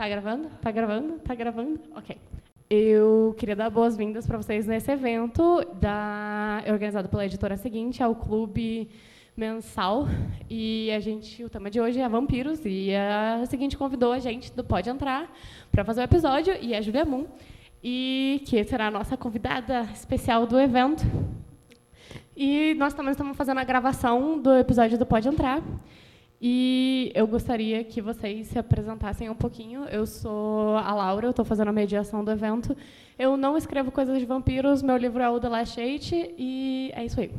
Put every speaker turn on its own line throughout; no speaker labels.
Tá gravando? Tá gravando? Tá gravando? Ok. Eu queria dar boas-vindas para vocês nesse evento da, organizado pela editora seguinte, ao Clube Mensal. E a gente, o tema de hoje é vampiros. E a seguinte convidou a gente do Pode Entrar para fazer o episódio, e é a Julia Moon, e que será a nossa convidada especial do evento. E nós também estamos fazendo a gravação do episódio do Pode Entrar. E eu gostaria que vocês se apresentassem um pouquinho. Eu sou a Laura, eu estou fazendo a mediação do evento. Eu não escrevo coisas de vampiros, meu livro é o The Last e é isso aí.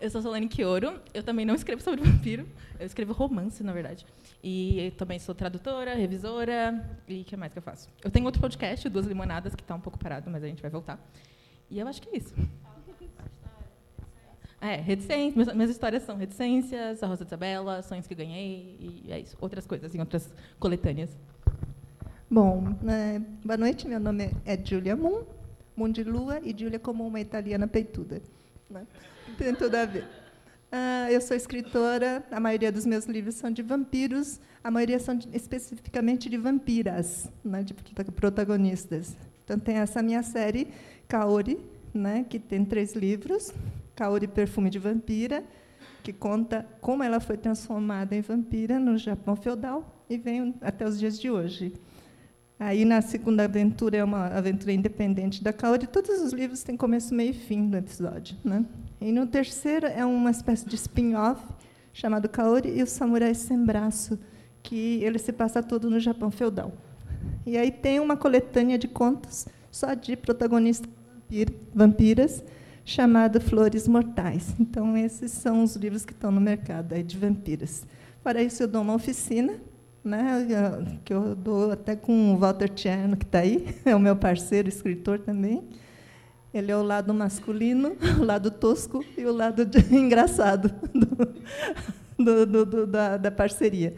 Eu sou Solane Quioro, eu também não escrevo sobre vampiro, eu escrevo romance, na verdade. E também sou tradutora, revisora, e o que mais que eu faço? Eu tenho outro podcast, Duas Limonadas, que está um pouco parado, mas a gente vai voltar. E eu acho que é isso. É, reticências. Minhas, minhas histórias são reticências, a Rosa de Isabela, sonhos que ganhei, e é isso. Outras coisas, em outras coletâneas.
Bom, é, boa noite. Meu nome é Giulia Moon, Moon de Lua, e Giulia como uma italiana peituda. Né? Tem tudo a ver. Ah, eu sou escritora, a maioria dos meus livros são de vampiros, a maioria são de, especificamente de vampiras, né, de protagonistas. Então, tem essa minha série, Kaori, né, que tem três livros, Kaori Perfume de Vampira, que conta como ela foi transformada em vampira no Japão feudal e vem até os dias de hoje. Aí, na segunda aventura, é uma aventura independente da Kaori. Todos os livros têm começo, meio e fim no episódio. Né? E no terceiro é uma espécie de spin-off chamado Kaori e o Samurai Sem Braço, que ele se passa todo no Japão feudal. E aí tem uma coletânea de contos só de protagonistas vampiras, chamado Flores Mortais. Então, esses são os livros que estão no mercado aí de vampiras. Para isso, eu dou uma oficina, né, que eu dou até com o Walter Tcherno, que está aí, é o meu parceiro, escritor também. Ele é o lado masculino, o lado tosco e o lado engraçado do, do, do, da, da parceria.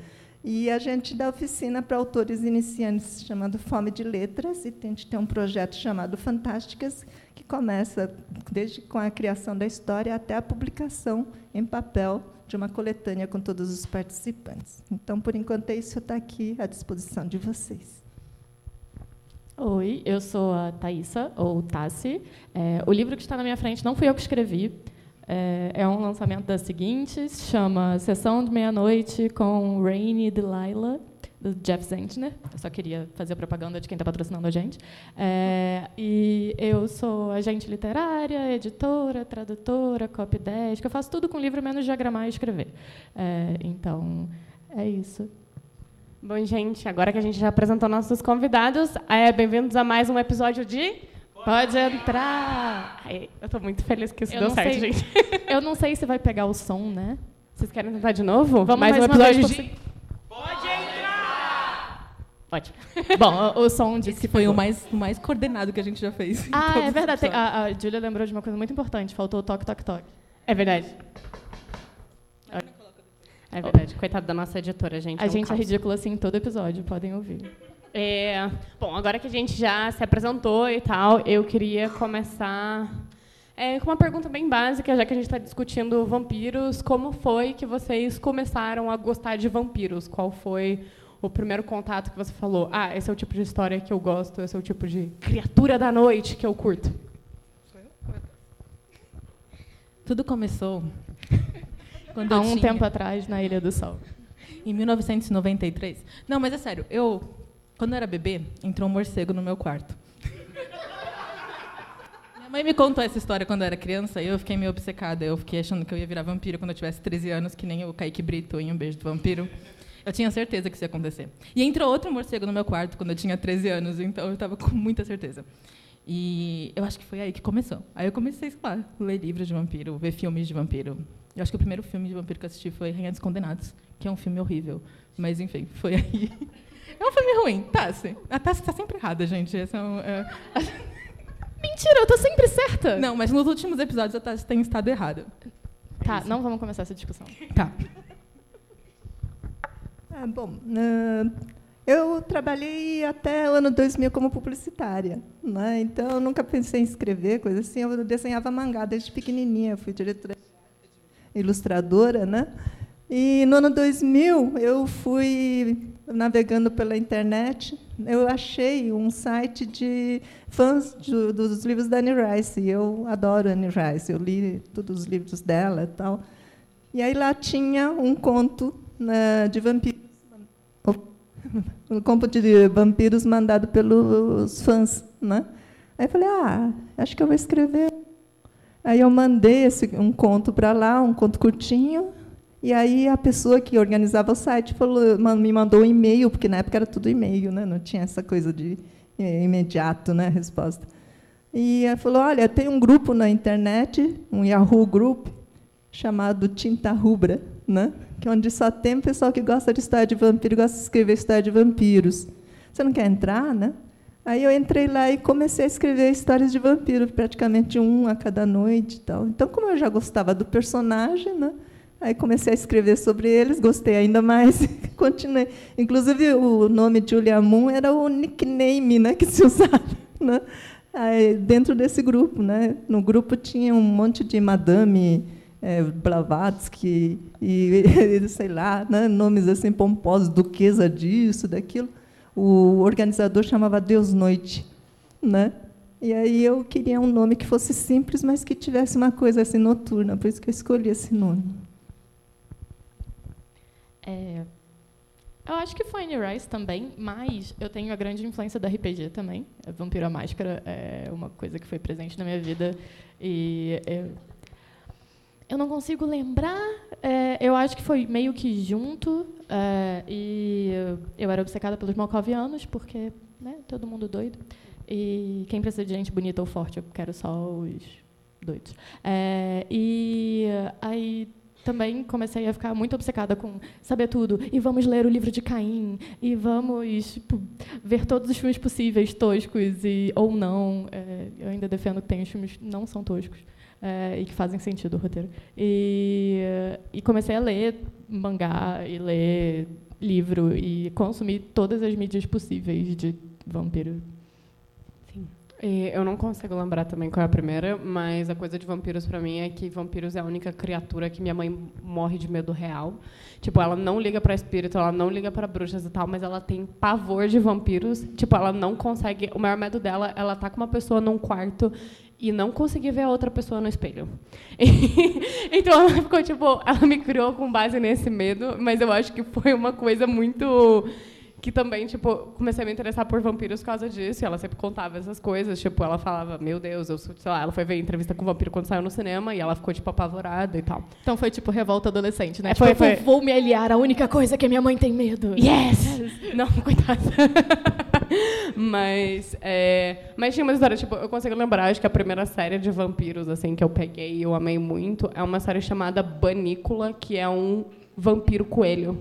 E a gente dá oficina para autores iniciantes, chamado Fome de Letras, e a gente tem um projeto chamado Fantásticas, começa desde com a criação da história até a publicação em papel de uma coletânea com todos os participantes. Então, por enquanto, é isso está aqui à disposição de vocês.
Oi, eu sou a Thaisa, ou Tassi. É, o livro que está na minha frente não fui eu que escrevi, é, é um lançamento das seguintes, chama Sessão de Meia-Noite com Rainy Delilah, do Jeff Zentner. Eu só queria fazer a propaganda de quem está patrocinando a gente. É, e eu sou agente literária, editora, tradutora, copydesk. Eu faço tudo com livro, menos diagramar e escrever. É, então, é isso. Bom, gente, agora que a gente já apresentou nossos convidados, é, bem-vindos a mais um episódio de Pode entrar! Ai, eu estou muito feliz que isso eu deu certo, sei. gente. Eu não sei se vai pegar o som, né? Vocês querem tentar de novo?
Vamos mais, mais um episódio de...
Pode!
Ótimo. Bom, o, o som disse
que foi o mais, o mais coordenado que a gente já fez.
Ah, é verdade. A, a Julia lembrou de uma coisa muito importante. Faltou o toque, toque, toque. É verdade. É verdade. Coitada da nossa editora, gente. A é um gente caos. é ridícula assim em todo episódio, podem ouvir. É, bom, agora que a gente já se apresentou e tal, eu queria começar é, com uma pergunta bem básica, já que a gente está discutindo vampiros. Como foi que vocês começaram a gostar de vampiros? Qual foi o primeiro contato que você falou? Ah, esse é o tipo de história que eu gosto, esse é o tipo de criatura da noite que eu curto.
Tudo começou
quando há um tinha... tempo atrás na Ilha do Sol.
Em 1993. Não, mas é sério, eu quando eu era bebê, entrou um morcego no meu quarto. Minha mãe me contou essa história quando eu era criança e eu fiquei meio obcecada. Eu fiquei achando que eu ia virar vampiro quando eu tivesse 13 anos, que nem o Kaique Brito em Um Beijo do Vampiro. Eu tinha certeza que isso ia acontecer. E entrou outro morcego no meu quarto quando eu tinha 13 anos, então eu estava com muita certeza. E eu acho que foi aí que começou. Aí eu comecei, sei lá, ler livros de vampiro, ver filmes de vampiro. Eu acho que o primeiro filme de vampiro que eu assisti foi Rainha dos Condenados, que é um filme horrível. Mas, enfim, foi aí. É um filme ruim, Tassi. A Tassi está sempre errada, gente. Esse é um, é...
Mentira, eu estou sempre certa.
Não, mas nos últimos episódios a Tassi tem estado errada.
Tá, é não vamos começar essa discussão.
Tá.
Ah, bom, uh, eu trabalhei até o ano 2000 como publicitária. Né? Então, eu nunca pensei em escrever, coisa assim. Eu desenhava mangá desde pequenininha. Fui diretora ilustradora. Né? E no ano 2000, eu fui navegando pela internet, eu achei um site de fãs de, dos livros da Anne Rice. Eu adoro Anne Rice, eu li todos os livros dela e tal. E aí lá tinha um conto né, de vampiros, um conto de vampiros mandado pelos fãs, né? Aí falei, ah, acho que eu vou escrever. Aí eu mandei esse, um conto para lá, um conto curtinho, e aí a pessoa que organizava o site falou, me mandou um e-mail, porque na época era tudo e-mail, né? não tinha essa coisa de é, imediato né, a resposta. E ela falou, olha, tem um grupo na internet, um Yahoo Group, chamado Tinta Rubra, né? que é onde só tem pessoal que gosta de história de vampiro, gosta de escrever história de vampiros. Você não quer entrar, né? Aí eu entrei lá e comecei a escrever histórias de vampiro, praticamente um a cada noite, tal. Então, como eu já gostava do personagem, né? Aí comecei a escrever sobre eles, gostei ainda mais, continuei. Inclusive, o nome Julia Moon era o nickname né, que se usava né, aí, dentro desse grupo. Né? No grupo tinha um monte de madame é, Blavatsky e, sei lá, né, nomes assim pomposos, duquesa disso, daquilo. O organizador chamava Deus Noite. Né? E aí eu queria um nome que fosse simples, mas que tivesse uma coisa assim noturna, por isso que eu escolhi esse nome.
É, eu acho que foi Anne Rice também, mas eu tenho a grande influência da RPG também. A Vampiro à Máscara é uma coisa que foi presente na minha vida. E eu, eu não consigo lembrar. É, eu acho que foi meio que junto. É, e eu era obcecada pelos malcovianos, porque né, todo mundo doido. E quem precisa de gente bonita ou forte, eu quero só os doidos. É, e aí também comecei a ficar muito obcecada com saber tudo. E vamos ler o livro de Caim. E vamos tipo, ver todos os filmes possíveis, toscos e, ou não. É, eu ainda defendo que tem os filmes não são toscos. É, e que fazem sentido o roteiro. E, e comecei a ler mangá e ler livro e consumir todas as mídias possíveis de vampiro
e eu não consigo lembrar também qual é a primeira, mas a coisa de vampiros para mim é que vampiros é a única criatura que minha mãe morre de medo real. Tipo, ela não liga para espírito, ela não liga para bruxas e tal, mas ela tem pavor de vampiros. Tipo, ela não consegue. O maior medo dela, ela tá com uma pessoa num quarto e não conseguir ver a outra pessoa no espelho. então ela ficou tipo, ela me criou com base nesse medo, mas eu acho que foi uma coisa muito que também, tipo, comecei a me interessar por vampiros por causa disso. E ela sempre contava essas coisas. Tipo, ela falava, meu Deus, eu, sei lá, ela foi ver entrevista com o vampiro quando saiu no cinema e ela ficou, tipo, apavorada e tal.
Então foi, tipo, revolta adolescente, né?
É,
tipo,
foi, foi.
vou me aliar à única coisa que a minha mãe tem medo.
Yes! yes. Não, coitada. mas, é, mas tinha uma história, tipo, eu consigo lembrar, acho que a primeira série de vampiros, assim, que eu peguei e eu amei muito, é uma série chamada Banícula, que é um vampiro coelho.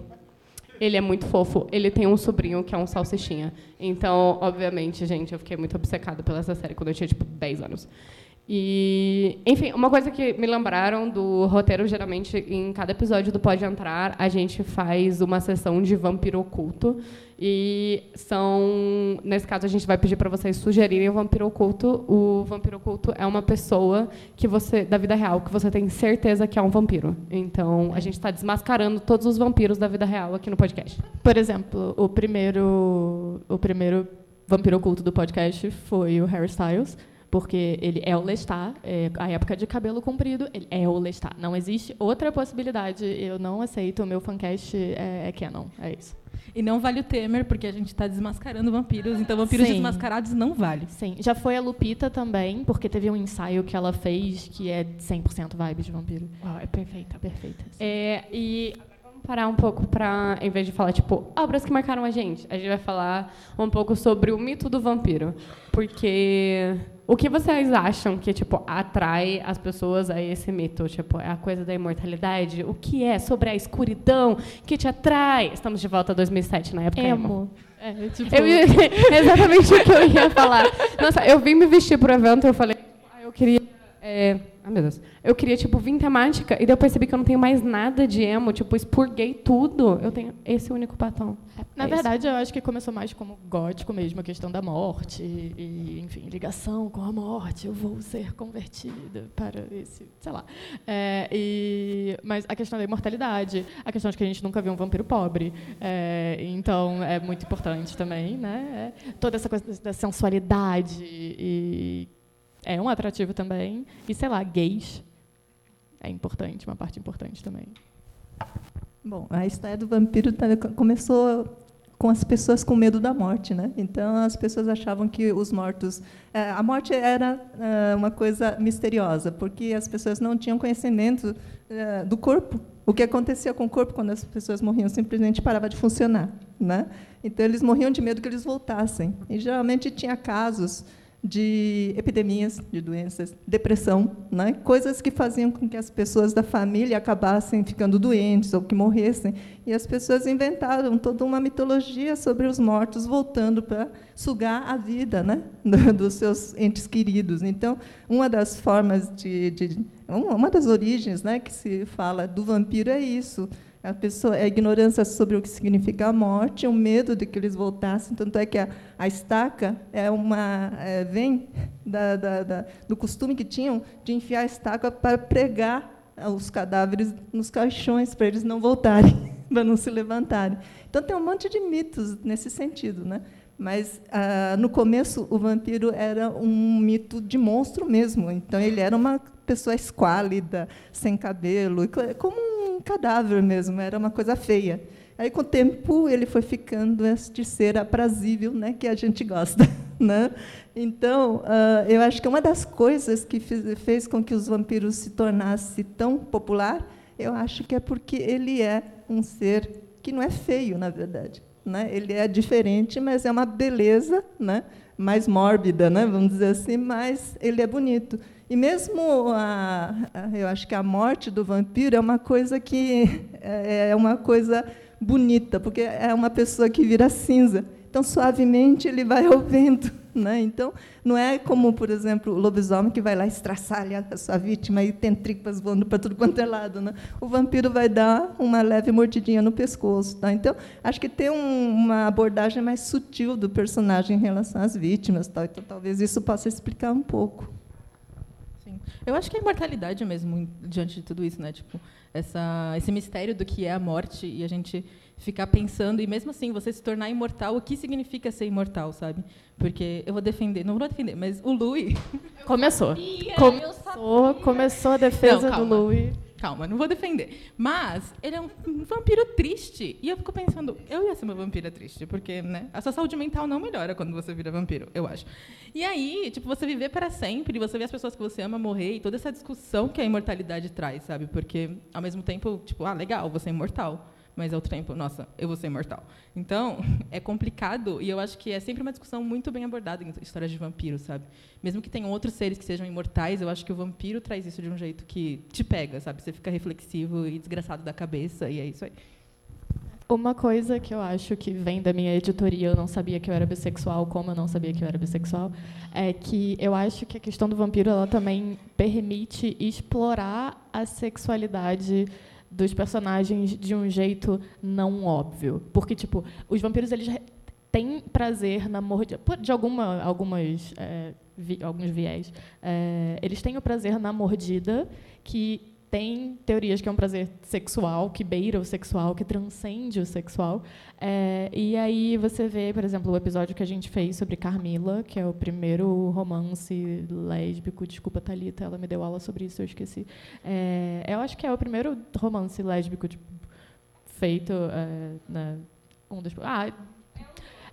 Ele é muito fofo. Ele tem um sobrinho que é um salsichinha. Então, obviamente, gente, eu fiquei muito obcecada pela essa série quando eu tinha, tipo, 10 anos. E, enfim, uma coisa que me lembraram do roteiro, geralmente, em cada episódio do Pode Entrar, a gente faz uma sessão de vampiro oculto. E são, nesse caso, a gente vai pedir para vocês sugerirem o vampiro oculto. O vampiro oculto é uma pessoa que você da vida real que você tem certeza que é um vampiro. Então, a gente está desmascarando todos os vampiros da vida real aqui no podcast.
Por exemplo, o primeiro, o primeiro vampiro oculto do podcast foi o Harry Styles porque ele é o Lestat, é, a época de cabelo comprido, ele é o Lestat. Não existe outra possibilidade, eu não aceito, o meu fancast é, é canon, é isso.
E não vale o Temer, porque a gente está desmascarando vampiros, então vampiros Sim. desmascarados não vale.
Sim, já foi a Lupita também, porque teve um ensaio que ela fez que é 100% vibes de vampiro.
Uau, é perfeita.
Perfeita.
É, e parar um pouco para, em vez de falar, tipo, obras que marcaram a gente, a gente vai falar um pouco sobre o mito do vampiro. Porque o que vocês acham que tipo atrai as pessoas a esse mito? Tipo, é a coisa da imortalidade? O que é sobre a escuridão que te atrai? Estamos de volta a 2007, na época emo. emo. É, tipo... eu, exatamente o que eu ia falar. Nossa, eu vim me vestir para o evento, eu falei, ah, eu queria É, ai, meu Deus. Eu queria, tipo, vir temática, e daí eu percebi que eu não tenho mais nada de emo, tipo, expurguei tudo. Eu tenho esse único batom.
Na
É
verdade, eu acho que começou mais como gótico mesmo, a questão da morte, e, enfim, ligação com a morte, eu vou ser convertida para esse, sei lá. É, e, mas a questão da imortalidade, a questão de que a gente nunca viu um vampiro pobre, é, então é muito importante também, né? É, toda essa coisa da sensualidade e é um atrativo também. E, sei lá, gays é importante, uma parte importante também.
Bom, a história do vampiro tá- começou com as pessoas com medo da morte, né? Então as pessoas achavam que os mortos, eh, a morte era eh, uma coisa misteriosa, porque as pessoas não tinham conhecimento eh, do corpo. O que acontecia com o corpo quando as pessoas morriam simplesmente parava de funcionar, né? Então eles morriam de medo que eles voltassem. E geralmente tinha casos de epidemias, de doenças, depressão, né? coisas que faziam com que as pessoas da família acabassem ficando doentes ou que morressem. E as pessoas inventaram toda uma mitologia sobre os mortos voltando para sugar a vida né? dos seus entes queridos. Então, uma das formas de, de uma das origens né, que se fala do vampiro é isso, a pessoa, a ignorância sobre o que significa a morte, o medo de que eles voltassem. Tanto é que a, a estaca é uma, é, vem da, da, da, do costume que tinham de enfiar a estaca para pregar os cadáveres nos caixões, para eles não voltarem, para não se levantarem. Então, tem um monte de mitos nesse sentido. Né? Mas, ah, no começo, o vampiro era um mito de monstro mesmo. Então, ele era uma pessoa esquálida, sem cabelo, como um cadáver mesmo, era uma coisa feia. Aí, com o tempo, ele foi ficando este ser aprazível, né, que a gente gosta. Né? Então, uh, eu acho que uma das coisas que fez, com que os vampiros se tornasse tão popular, eu acho que é porque ele é um ser que não é feio, na verdade. Né? Ele é diferente, mas é uma beleza né? mais mórbida, né? vamos dizer assim, mas ele é bonito. E mesmo a, a, eu acho que a morte do vampiro é uma coisa que é, é uma coisa bonita, porque é uma pessoa que vira cinza. Então, suavemente, ele vai ao vento. Né? Então, não é como, por exemplo, o lobisomem que vai lá estraçalhar a sua vítima e tem tripas voando para tudo quanto é lado. Né? O vampiro vai dar uma leve mordidinha no pescoço. Tá? Então, acho que tem um, uma abordagem mais sutil do personagem em relação às vítimas. Tá? Então, talvez isso possa explicar um pouco.
Eu acho que a imortalidade mesmo, diante de tudo isso, né? Tipo, essa, esse mistério do que é a morte e a gente ficar pensando e mesmo assim você se tornar imortal, o que significa ser imortal, sabe? Porque eu vou defender, não vou defender, mas o Louis
começou. Começou, começou a defesa
não,
do Louis.
Calma, não vou defender. Mas ele é um vampiro triste. E eu fico pensando, eu ia ser uma vampira triste, porque né, a sua saúde mental não melhora quando você vira vampiro, eu acho. E aí, tipo, você viver para sempre, você ver as pessoas que você ama morrer e toda essa discussão que a imortalidade traz, sabe? Porque ao mesmo tempo, tipo, ah, legal, você é imortal mas ao tempo, nossa, eu vou ser imortal. Então, é complicado e eu acho que é sempre uma discussão muito bem abordada em histórias de vampiros, sabe? Mesmo que tenham outros seres que sejam imortais, eu acho que o vampiro traz isso de um jeito que te pega, sabe? Você fica reflexivo e desgraçado da cabeça e é isso aí.
Uma coisa que eu acho que vem da minha editoria, eu não sabia que eu era bissexual, como eu não sabia que eu era bissexual, é que eu acho que a questão do vampiro ela também permite explorar a sexualidade dos personagens de um jeito não óbvio. Porque, tipo, os vampiros, eles têm prazer na mordida. De alguma, algumas, é, vi, alguns viés. É, eles têm o prazer na mordida, que tem teorias que é um prazer sexual, que beira o sexual, que transcende o sexual. É, e aí você vê, por exemplo, o episódio que a gente fez sobre Carmila, que é o primeiro romance lésbico. Desculpa, Thalita, ela me deu aula sobre isso, eu esqueci. É, eu acho que é o primeiro romance lésbico tipo, feito é, na, um dos, ah,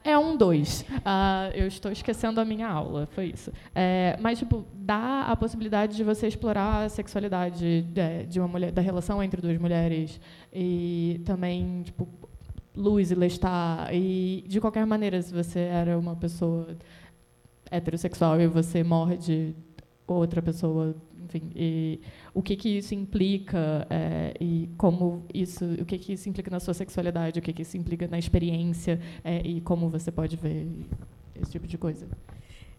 é um dois. Uh, eu estou esquecendo a minha aula, foi isso. É, mas, tipo, dá a possibilidade de você explorar a sexualidade de, de, uma mulher, da relação entre duas mulheres e também, tipo, luz e Lestat. E, de qualquer maneira, se você era uma pessoa heterossexual e você morre de outra pessoa enfim, e o que que isso implica é, e como isso, o que que isso implica na sua sexualidade, o que que isso implica na experiência é, e como você pode ver esse tipo de coisa.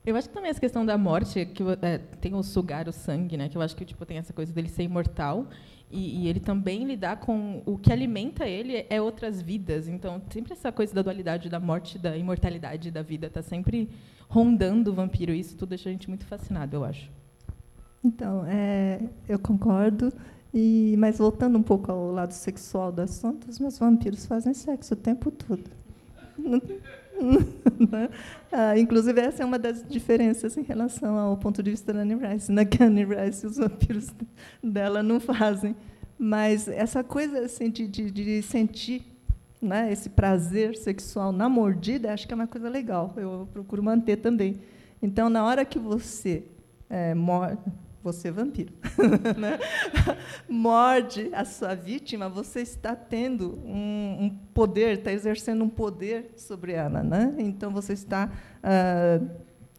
Eu acho que também essa questão da morte, que é, tem o sugar o sangue, né? Que eu acho que tipo tem essa coisa dele ser imortal e, e, ele também lidar com o que alimenta ele é outras vidas. Então sempre essa coisa da dualidade da morte, da imortalidade da vida, está sempre rondando o vampiro. Isso tudo deixa a gente muito fascinado, eu acho.
Então, é, eu concordo. E, mas voltando um pouco ao lado sexual do assunto, os meus vampiros fazem sexo o tempo todo. Né? ah, inclusive, essa é uma das diferenças em relação ao ponto de vista da Anne Rice. Na né? que a Anne Rice, os vampiros dela não fazem. Mas essa coisa assim, de, de, de sentir né, esse prazer sexual na mordida, acho que é uma coisa legal. Eu procuro manter também. Então, na hora que você é, você é vampiro, né? morde a sua vítima, você está tendo um, um poder, está exercendo um poder sobre ela. Né? Então, você está ah,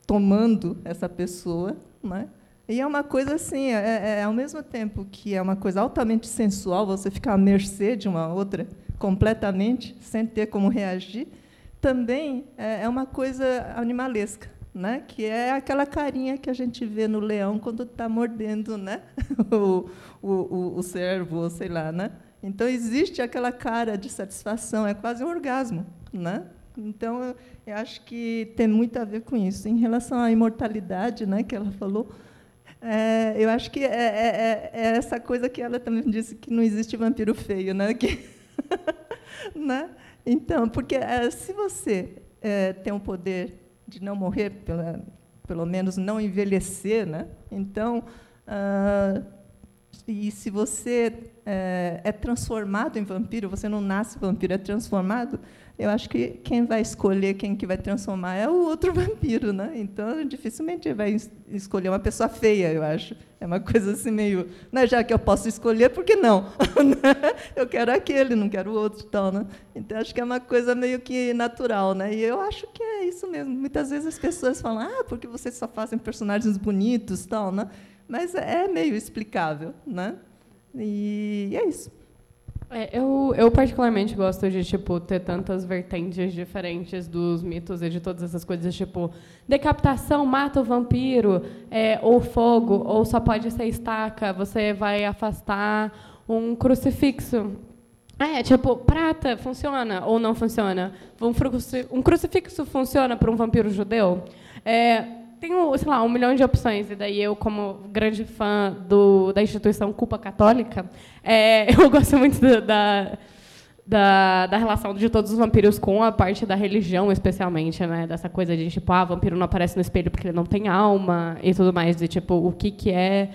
tomando essa pessoa. Né? E é uma coisa assim, é, é, é, ao mesmo tempo que é uma coisa altamente sensual, você ficar à mercê de uma outra completamente, sem ter como reagir, também é, é uma coisa animalesca né? que é aquela carinha que a gente vê no leão quando está mordendo né? o, o, o cervo, ou sei lá. Né? Então, existe aquela cara de satisfação, é quase um orgasmo. Né? Então, eu acho que tem muito a ver com isso. Em relação à imortalidade, né, que ela falou, é, eu acho que é, é, é, é, essa coisa que ela também disse, que não existe vampiro feio. Né? Que, né? Então, porque é, se você é, tem um poder de não morrer, pela, pelo menos não envelhecer. Né? Então, ah, e se você é, é, transformado em vampiro, você não nasce vampiro, é transformado, eu acho que quem vai escolher quem que vai transformar é o outro vampiro, né? Então, dificilmente vai escolher uma pessoa feia, eu acho. É uma coisa assim meio, né? já que eu posso escolher, por que não? eu quero aquele, não quero o outro, tal, né? Então, acho que é uma coisa meio que natural, né? E eu acho que é isso mesmo. Muitas vezes as pessoas falam, ah, porque vocês só fazem personagens bonitos, tal, né? Mas é meio explicável, né? E é isso.
É, eu, eu particularmente gosto de tipo ter tantas vertentes diferentes dos mitos e de todas essas coisas, tipo decapitação mata o vampiro, é, ou fogo, ou só pode ser estaca, você vai afastar um crucifixo. É, tipo, prata funciona ou não funciona? Um, crucifixo funciona para um vampiro judeu? É, tenho, sei lá, um milhão de opções. E daí eu, como grande fã do, da instituição Culpa Católica, é, eu gosto muito da, da, da, relação de todos os vampiros com a parte da religião, especialmente, né? Dessa coisa de, tipo, ah, vampiro não aparece no espelho porque ele não tem alma e tudo mais. De, tipo, o que, que é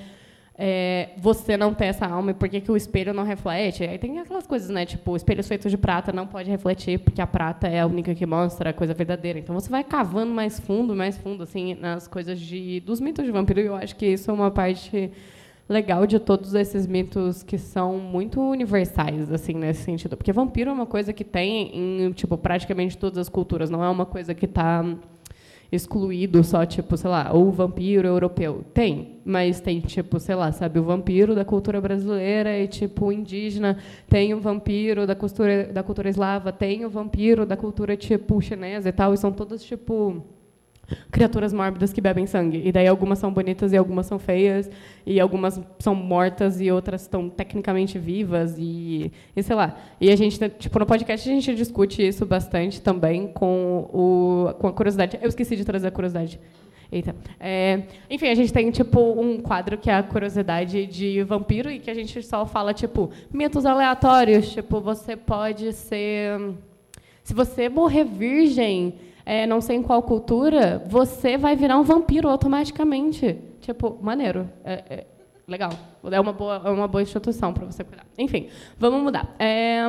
é, você não ter essa alma e por que, que o espelho não reflete. Aí tem aquelas coisas, né? Tipo, espelhos feitos de prata não pode refletir porque a prata é a única que mostra a coisa verdadeira. Então você vai cavando mais fundo, mais fundo, assim, nas coisas de, dos mitos de vampiro. E eu acho que isso é uma parte legal de todos esses mitos que são muito universais, assim, nesse sentido. Porque vampiro é uma coisa que tem em, tipo, praticamente todas as culturas. Não é uma coisa que está excluído só, tipo, sei lá, o vampiro europeu. Tem, mas tem, tipo, sei lá, sabe, o vampiro da cultura brasileira e, tipo, indígena. Tem o vampiro da cultura, da cultura eslava. Tem o vampiro da cultura, tipo, chinesa e tal. E são todos, tipo criaturas mórbidas que bebem sangue. E daí algumas são bonitas e algumas são feias, e algumas são mortas e outras estão tecnicamente vivas e, e sei lá. E a gente, tipo, no podcast a gente discute isso bastante também com o com a curiosidade. Eu esqueci de trazer a curiosidade. Eita. É, enfim, a gente tem tipo um quadro que é a curiosidade de vampiro e que a gente só fala tipo mitos aleatórios, tipo você pode ser se você morrer virgem, é, não sei em qual cultura, você vai virar um vampiro automaticamente. Tipo, maneiro. É, é legal. É uma boa, é uma boa instituição para você cuidar. Enfim, vamos mudar. É,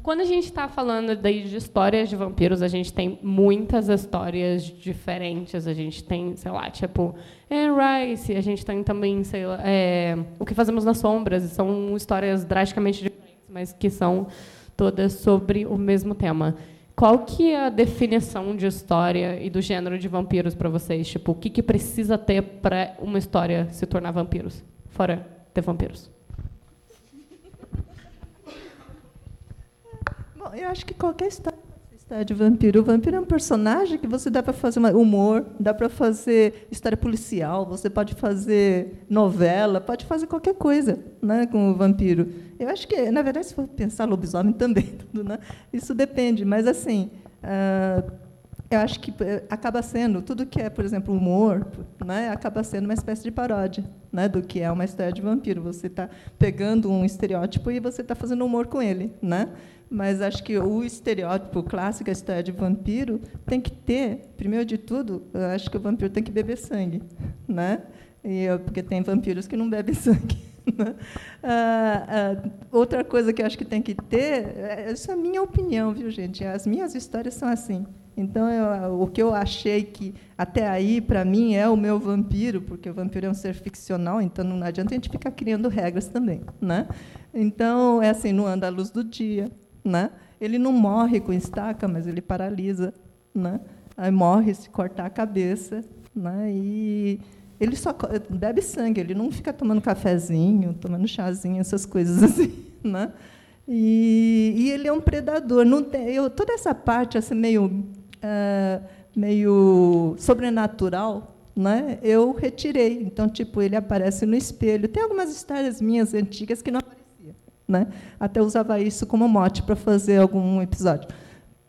quando a gente está falando de histórias de vampiros, a gente tem muitas histórias diferentes. A gente tem, sei lá, tipo, Anne Rice, a gente tem também, sei lá, é, O que Fazemos nas Sombras. São histórias drasticamente diferentes, mas que são todas sobre o mesmo tema. Qual que é a definição de história e do gênero de vampiros para vocês? Tipo, o que, que precisa ter para uma história se tornar vampiros, fora ter vampiros?
Bom, eu acho que qualquer história História de vampiro. O vampiro é um personagem que você dá para fazer humor, dá para fazer história policial, você pode fazer novela, pode fazer qualquer coisa né, com o vampiro. Eu acho que, na verdade, se for pensar lobisomem também, tudo, né? isso depende. Mas, assim, uh, eu acho que eh, acaba sendo, tudo que é, por exemplo, humor, né, acaba sendo uma espécie de paródia né, do que é uma história de vampiro. Você está pegando um estereótipo e você está fazendo humor com ele. Né? Mas acho que o estereótipo clássico, a história de vampiro, tem que ter, primeiro de tudo, eu acho que o vampiro tem que beber sangue. Né? E, porque tem vampiros que não bebem sangue. Né? Ah, ah, outra coisa que eu acho que tem que ter, é, essa é a minha opinião, viu, gente? As minhas histórias são assim. Então, eu, o que eu achei que até aí, para mim, é o meu vampiro, porque o vampiro é um ser ficcional, então não adianta a gente ficar criando regras também. Né? Então, é assim, não anda à luz do dia. Né? Ele não morre com estaca, mas ele paralisa. Né? Aí morre se cortar a cabeça. Né? E ele só bebe sangue, ele não fica tomando cafezinho, tomando chazinho, essas coisas assim. Né? E, e, ele é um predador. Não tem, eu, toda essa parte assim, meio é, meio sobrenatural, né? eu retirei. Então, tipo, ele aparece no espelho. Tem algumas histórias minhas antigas que não aparecia. Né? Até usava isso como mote para fazer algum episódio.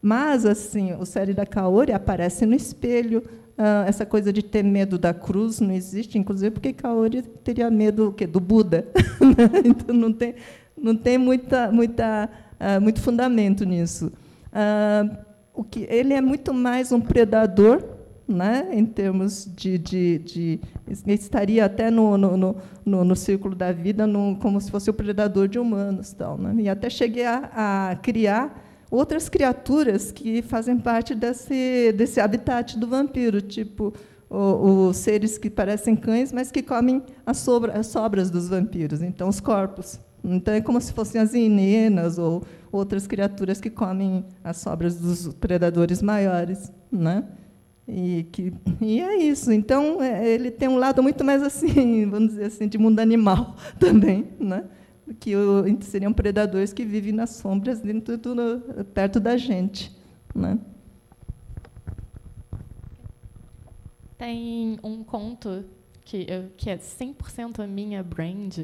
Mas, assim, o série da Kaori aparece no espelho. Uh, essa coisa de ter medo da cruz não existe, inclusive porque Kaori teria medo quê? do Buda. Né? então, não tem, não tem muita, muita, uh, muito fundamento nisso. Uh, o que ele é muito mais um predador, né, em termos de, de, de estaria até no, no, no, no, círculo da vida no, como se fosse o predador de humanos, tal, né? E até cheguei a, a criar outras criaturas que fazem parte desse desse habitat do vampiro, tipo os seres que parecem cães, mas que comem as, sobra, as sobras dos vampiros, então os corpos. Então é como se fossem as hienas ou outras criaturas que comem as sobras dos predadores maiores, né? E, que, e é isso. Então, é, ele tem um lado muito mais assim, vamos dizer assim, de mundo animal também, né? que o, seriam predadores que vivem nas sombras, dentro do, perto da gente. Né?
Tem um conto que, que é 100% a minha brand,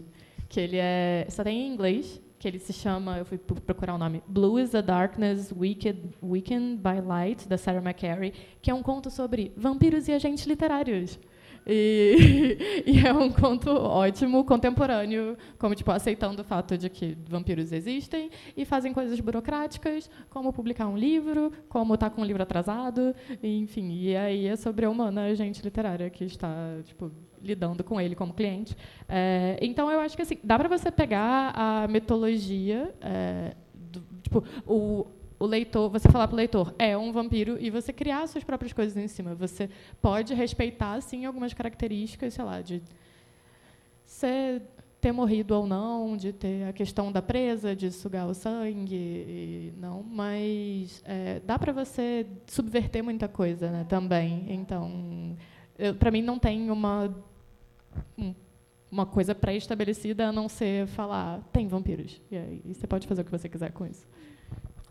que ele é só tem em inglês, que ele se chama, eu fui procurar o nome, Blue is the Darkness, Wicked, Weakened by Light, da Sarah McCarry, que é um conto sobre vampiros e agentes literários. E, e, é um conto ótimo, contemporâneo, como tipo aceitando o fato de que vampiros existem e fazem coisas burocráticas, como publicar um livro, como estar tá com um livro atrasado, enfim. E aí é sobre a humana agente literária que está tipo lidando com ele como cliente. É, então, eu acho que assim, dá para você pegar a metodologia, é, do, tipo, o, o leitor, você falar para o leitor, é um vampiro, e você criar suas próprias coisas em cima. Você pode respeitar, sim, algumas características, sei lá, de ser ter morrido ou não, de ter a questão da presa, de sugar o sangue, não, mas é, dá para você subverter muita coisa, né, também. Então, para mim não tem uma uma coisa pré-estabelecida a não ser falar tem vampiros. E aí você pode fazer o que você quiser com isso.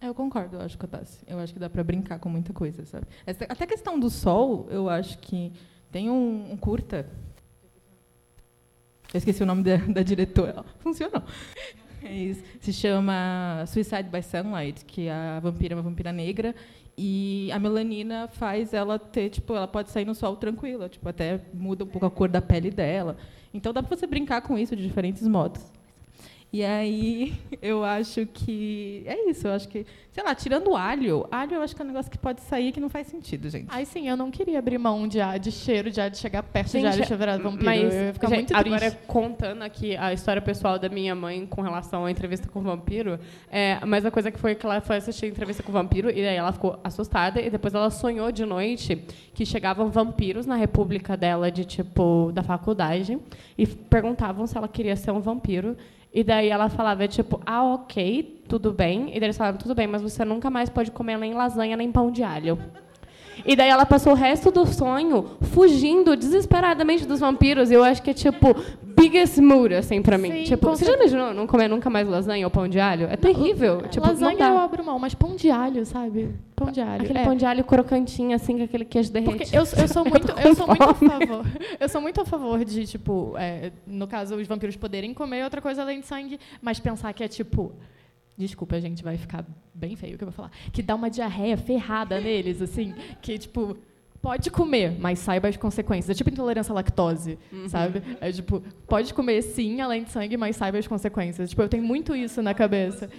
Eu concordo, eu acho que eu acho que dá para brincar com muita coisa, sabe? Essa, até a questão do sol, eu acho que tem um, um curta. Eu esqueci o nome da, da diretora. Funcionou. É Se chama Suicide by Sunlight, que a vampira é uma vampira negra e a melanina faz ela ter, tipo, ela pode sair no sol tranquila, tipo, até muda um pouco a cor da pele dela. Então dá para você brincar com isso de diferentes modos. E aí, eu acho que é isso. Eu acho que, sei lá, tirando alho, alho eu acho que é um negócio que pode sair que não faz sentido, gente.
Ai, sim, eu não queria abrir mão de, de cheiro, de, de chegar perto gente, de alho chegar vampiro. Mas, eu ia ficar gente, muito
triste. Agora, contando aqui a história pessoal da minha mãe com relação à entrevista com o vampiro, é, mas a coisa que foi que ela foi assistir a entrevista com o vampiro e aí ela ficou assustada e depois ela sonhou de noite que chegavam vampiros na república dela de tipo da faculdade e perguntavam se ela queria ser um vampiro. E daí ela falava, tipo, ah, ok, tudo bem. E daí eles falavam, tudo bem, mas você nunca mais pode comer nem lasanha, nem pão de alho. E daí ela passou o resto do sonho fugindo desesperadamente dos vampiros. E eu acho que é, tipo, biggest mood, assim, pra mim.
Sim,
tipo, você já imaginou não comer nunca mais lasanha ou pão de alho? É terrível. tipo,
lasanha
não
eu
dá.
abro mão, mas pão de alho, sabe? Pão de alho.
Aquele
é.
pão de alho crocantinho, assim, com aquele queijo derretido.
Porque eu, eu sou muito, eu
com
sou muito a favor. Eu sou muito a favor de, tipo, é, no caso, os vampiros poderem comer outra coisa além de sangue, mas pensar que é tipo. Desculpa, gente, vai ficar bem feio o que eu vou falar. Que dá uma diarreia ferrada neles, assim, que, tipo, pode comer, mas saiba as consequências. É tipo intolerância à lactose, sabe? É tipo, pode comer sim, além de sangue, mas saiba as consequências. Tipo, eu tenho muito isso na cabeça.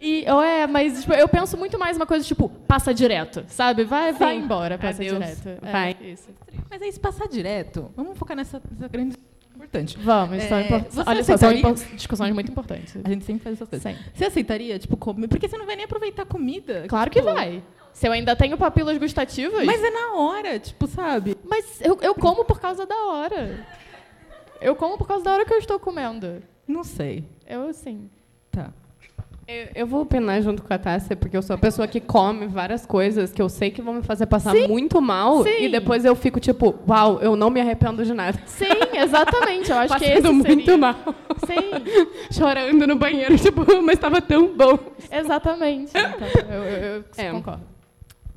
E, ou é, mas tipo, eu penso muito mais uma coisa tipo, passa direto, sabe? Vai, vai embora, passa
Adeus.
direto. É,
Vai.
isso.
Mas aí, se passar direto, vamos focar nessa, nessa grande importante.
Vamos, são
É,
impor-
você
olha só, são impor- discussões muito importantes.
A gente sempre faz essas coisas.
Sim.
Você aceitaria, tipo, comer? Porque você não vai nem aproveitar a comida.
Claro que
tipo,
vai. Se eu ainda tenho papilas gustativas,
Mas é na hora, tipo, sabe?
mas eu, eu como por causa da hora. Eu como por causa da hora que eu estou comendo.
Não sei.
Eu, assim.
Tá.
Eu, eu vou opinar junto com a Tássia, porque eu sou a pessoa que come várias coisas que eu sei que vão me fazer passar muito mal.
Sim.
E depois eu fico tipo, uau, eu não me arrependo de nada.
Sim, exatamente. Eu acho que esse
Passando muito
seria...
mal.
Sim,
Chorando no banheiro, tipo, mas estava tão bom.
exatamente. Então, eu, eu, eu
É.
concordo.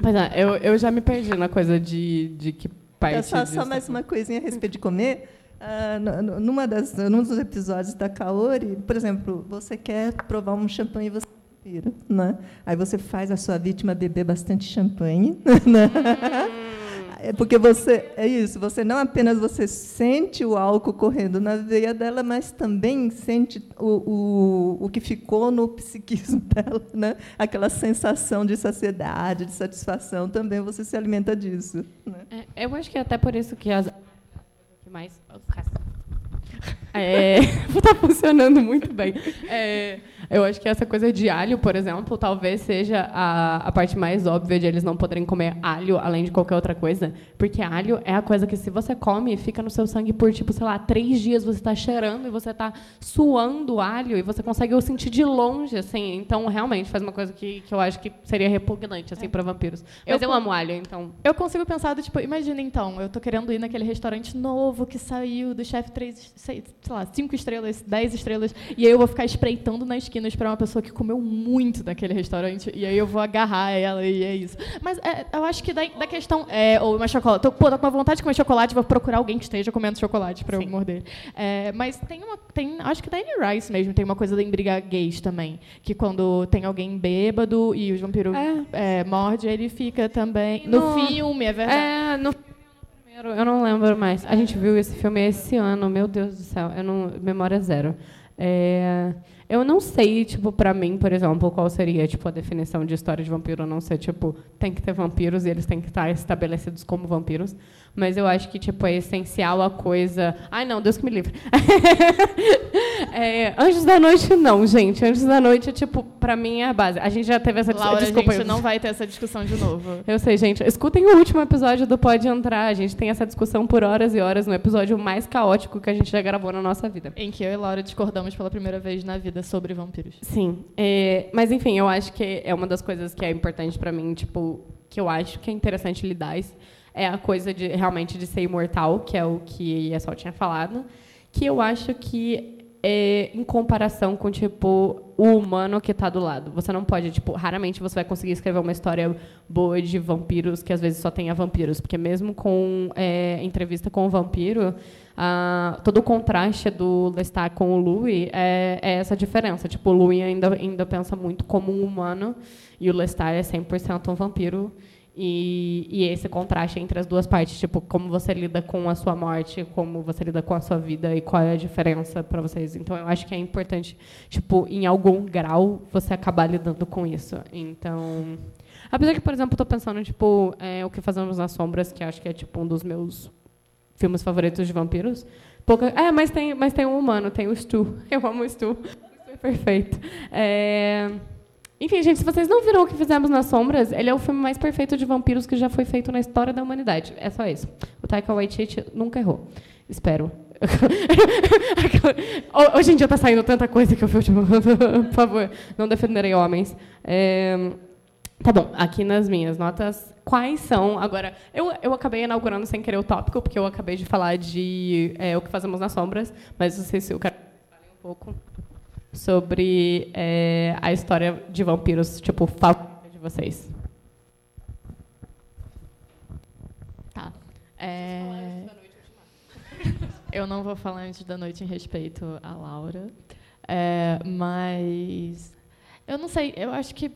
Mas é, eu, eu já me perdi na coisa de, de que parte
É só, só mais uma coisinha a respeito de comer. Nu- numa das, num dos episódios da Kaori, por exemplo, você quer provar um champanhe e você vira, né? Aí você faz a sua vítima beber bastante champanhe, né? É porque você é isso, você não apenas você sente o álcool correndo na veia dela, mas também sente o, o, o que ficou no psiquismo dela, né? Aquela sensação de saciedade, de satisfação, também você se alimenta disso, né?
É, eu acho que é até por isso que as. Mais. É, tá funcionando muito bem. É, eu acho que essa coisa de alho, por exemplo, talvez seja a, a parte mais óbvia de eles não poderem comer alho além de qualquer outra coisa. Porque alho é a coisa que, se você come, fica no seu sangue por, tipo, sei lá, três dias. Você está cheirando e você está suando alho e você consegue o sentir de longe, assim. Então, realmente, faz uma coisa que, que eu acho que seria repugnante, assim, para vampiros. Mas eu,
Eu-
amo alho, então.
Eu consigo pensar, do tipo, imagina então, eu tô querendo ir naquele restaurante novo que saiu do chefe três, sei, sei lá, cinco estrelas, dez estrelas, e aí eu vou ficar espreitando na esquina esperar uma pessoa que comeu muito daquele restaurante, e aí eu vou agarrar ela e é isso. Mas é, eu acho que da, da questão, é, ou uma chocolate, tô, pô, tô com uma vontade de comer chocolate, vou procurar alguém que esteja comendo chocolate para eu morder. É, mas tem uma, tem, acho que da Anne Rice mesmo, tem uma coisa da embriaguez também, que quando tem alguém bêbado e os vampiros
É.
é, morde, ele fica também.
No-
No filme, é verdade.
É, no primeiro, eu não lembro mais. A gente viu esse filme esse ano, meu Deus do céu, eu não, memória zero. É, eu não sei, tipo, pra mim, por exemplo, qual seria, tipo, a definição de história de vampiro, a não ser, tipo, tem que ter vampiros e eles têm que estar estabelecidos como vampiros. Mas eu acho que, tipo, é essencial a coisa... Ai, não, Deus que me livre. É, Anjos da Noite, não, gente. Anjos da Noite, tipo, pra mim é a base. A gente já teve essa
Laura,
desculpa,
a gente
eu-
não vai ter essa discussão de novo.
eu sei, gente. Escutem o último episódio do Pode Entrar. A gente tem essa discussão por horas e horas no episódio mais caótico que a gente já gravou na nossa vida.
Em que eu e Laura discordamos pela primeira vez na vida sobre vampiros.
Sim. é, mas, enfim, eu acho que é uma das coisas que é importante pra mim, tipo, que eu acho que é interessante lidar. É a coisa de realmente de ser imortal, que é o que a Sol tinha falado. Que eu acho que é em comparação com, tipo, o humano que está do lado. Você não pode, tipo, raramente você vai conseguir escrever uma história boa de vampiros que às vezes só tenha vampiros. Porque mesmo com é, entrevista com o vampiro, todo o contraste do Lestat com o Louis é, é essa diferença. Tipo, o Louis ainda, ainda pensa muito como um humano e o Lestat é 100% um vampiro. E, e esse contraste entre as duas partes, tipo, como você lida com a sua morte, como você lida com a sua vida e qual é a diferença para vocês. Então, eu acho que é importante, tipo, em algum grau, você acabar lidando com isso. Então, apesar que, por exemplo, estou pensando, tipo, é, o que fazemos nas sombras, que acho que é tipo um dos meus filmes favoritos de vampiros. Pouca, é, mas tem, mas tem um humano, tem o Stu. Eu amo o Stu. O Stu é perfeito. É, enfim, gente, se vocês não viram o que fizemos nas sombras, ele é o filme mais perfeito de vampiros que já foi feito na história da humanidade. É só isso. O Taika Waititi nunca errou. Espero. Hoje em dia tá saindo tanta coisa que eu fico tipo, por favor, não defenderei homens. É, Tá bom, aqui nas minhas notas, quais são. Agora, eu, eu acabei inaugurando sem querer o tópico, porque eu acabei de falar de é, O que Fazemos nas Sombras, mas não sei se eu quero um pouco sobre é, a história de vampiros, tipo, favorita de vocês.
Tá. É... Eu não vou falar antes da noite em respeito à Laura, é, mas eu não sei. Eu acho que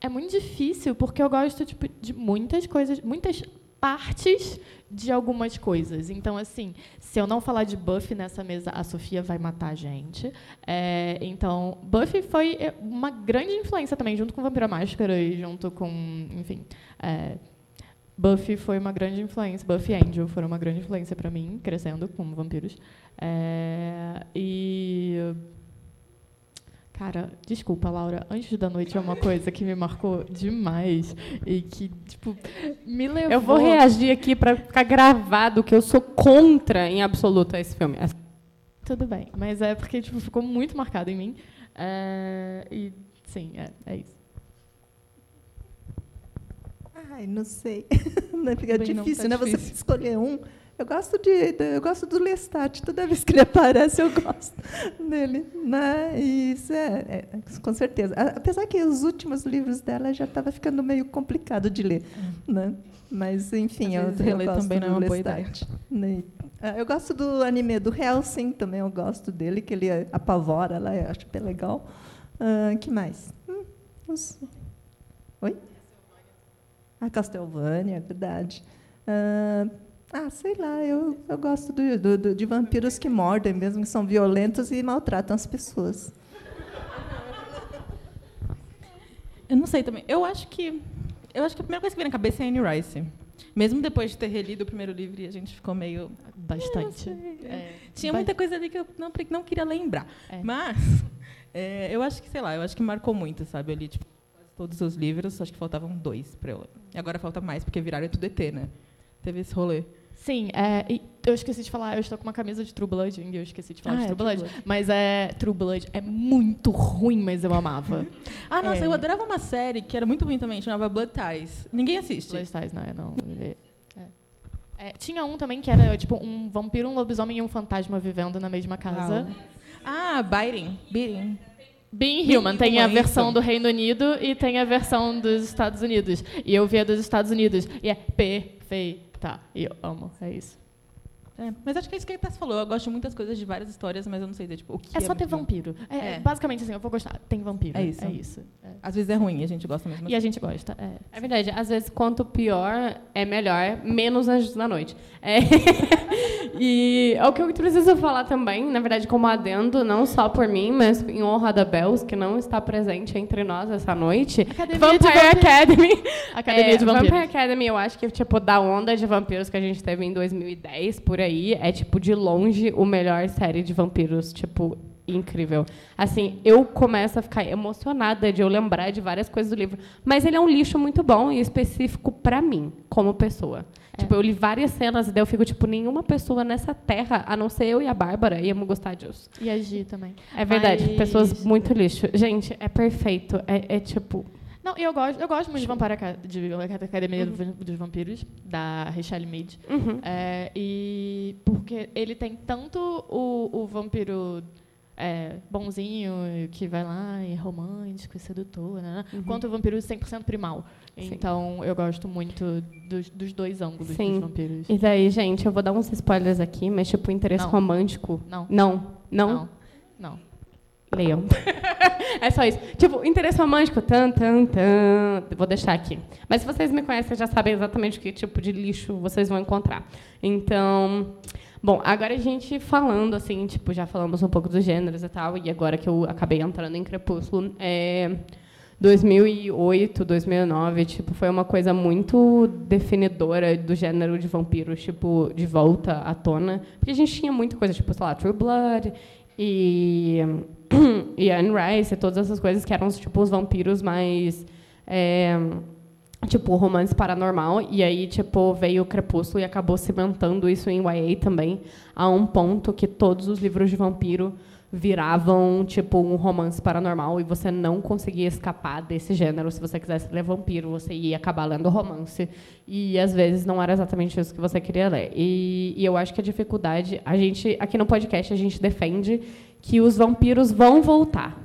é muito difícil porque eu gosto tipo, de muitas coisas, muitas partes de algumas coisas. Então, assim, se eu não falar de Buffy nessa mesa, a Sofia vai matar a gente. É, então, Buffy foi uma grande influência também, junto com Vampira Máscara e junto com, enfim, é, Buffy foi uma grande influência, Buffy e Angel foram uma grande influência para mim, crescendo como vampiros. É, e. Cara, desculpa, Laura, Anjos da Noite é uma coisa que me marcou demais e que, tipo, me levou.
Eu vou reagir aqui para ficar gravado que eu sou contra em absoluto esse filme.
Tudo bem, mas é porque tipo, ficou muito marcado em mim. É, e, sim, é, é isso.
Ai, não sei. Fica difícil, não, tá né? Difícil. Você escolher um. Eu gosto de, eu gosto do Lestat. Toda vez que ele aparece, eu gosto dele. Né? Isso é, é, com certeza. Apesar que os últimos livros dela já estava ficando meio complicado de ler, né? Mas enfim, eu, eu gosto também não é uma boa ideia. Né? Ah, eu gosto do anime do Helsing também. Eu gosto dele, que ele apavora lá. Eu acho bem legal. Uh, que mais? Hum, Oi? A Castlevania, é verdade. Ah, ah, sei lá, eu, eu gosto do, do, do, de vampiros que mordem, mesmo que são violentos e maltratam as pessoas.
Eu não sei também. Eu acho que eu acho que a primeira coisa que vem na cabeça é Anne Rice. Mesmo depois de ter relido o primeiro livro, e a gente ficou meio
bastante.
É, Tinha muita coisa ali que eu não, não queria lembrar. É. Mas é, eu acho que, sei lá, eu acho que marcou muito, sabe? Eu li tipo, todos os livros, acho que faltavam dois para eu. E agora falta mais, porque viraram tudo ET, né? Teve esse rolê.
Sim, é, eu esqueci de falar, eu estou com uma camisa de True Blood, eu esqueci de falar ah, de é, True, Blood, True Blood. Mas é True Blood é muito ruim, mas eu amava.
ah, nossa, é. eu adorava uma série que era muito ruim também, chamava Blood Ties. Ninguém assiste.
Blood Ties, não, é não. É. É, tinha um também que era tipo um vampiro, um lobisomem e um fantasma vivendo na mesma casa.
Ah, Biting. Beating.
Being Human tem a versão do Reino Unido e tem a versão dos Estados Unidos. E eu vi a dos Estados Unidos. E é perfeita. E eu amo. É isso.
É, mas acho que é isso que a Tess falou. Eu gosto de muitas coisas de várias histórias, mas eu não sei dizer, tipo, o que
é. É só ter vampiro. É, é, Basicamente, assim, eu vou gostar. Tem vampiro.
É isso.
É isso. É.
Às vezes é ruim, a gente gosta mesmo.
E a gente gosta. É,
é verdade. Às vezes, quanto pior, é melhor. Menos antes da noite. É. e é o que eu preciso falar também, na verdade, como adendo, não só por mim, mas em honra da Bells, que não está presente entre nós essa noite.
Academia Vampire Academy.
Academia de Vampiros. Vampire Academy, eu acho que, tipo, da onda de vampiros que a gente teve em 2010, por aí é, tipo, de longe o melhor série de vampiros, tipo, incrível. Assim, eu começo a ficar emocionada de eu lembrar de várias coisas do livro, mas ele é um lixo muito bom e específico para mim, como pessoa. É. Tipo, eu li várias cenas e daí eu fico, tipo, nenhuma pessoa nessa terra, a não ser eu e a Bárbara, íamos gostar disso.
E a Gi também.
É verdade, mas... pessoas muito lixo. Gente, é perfeito. É, é tipo,
não, eu gosto, eu gosto muito de Vampire de Academia uhum. dos Vampiros, da Richelle Mead.
Uhum.
É, e porque ele tem tanto o, o vampiro é, bonzinho, que vai lá e é romântico e sedutor, né? Uhum. quanto o vampiro 100% primal. Sim. Então, eu gosto muito dos, dos dois ângulos Sim. dos vampiros.
E daí, gente, eu vou dar uns spoilers aqui, mas tipo, interesse
não.
romântico.
Não.
Não. Não.
Não. não.
Leiam. é só isso. Tipo, interesse romântico, tan, tan, tan. Vou deixar aqui. Mas se vocês me conhecem, já sabem exatamente que tipo de lixo vocês vão encontrar. Então, bom, agora a gente falando, assim, tipo, já falamos um pouco dos gêneros e tal, e agora que eu acabei entrando em Crepúsculo, é... 2008, 2009, tipo, foi uma coisa muito definidora do gênero de vampiros, tipo, de volta à tona. Porque a gente tinha muita coisa, tipo, sei lá, True Blood e e Anne Rice e todas essas coisas que eram tipo os vampiros mais é, tipo romance paranormal e aí tipo veio o Crepúsculo e acabou cimentando isso em YA também a um ponto que todos os livros de vampiro viravam tipo um romance paranormal e você não conseguia escapar desse gênero. Se você quisesse ler vampiro, você ia acabar lendo romance e às vezes não era exatamente isso que você queria ler. E, e eu acho que a dificuldade, a gente aqui no podcast a gente defende que os vampiros vão voltar.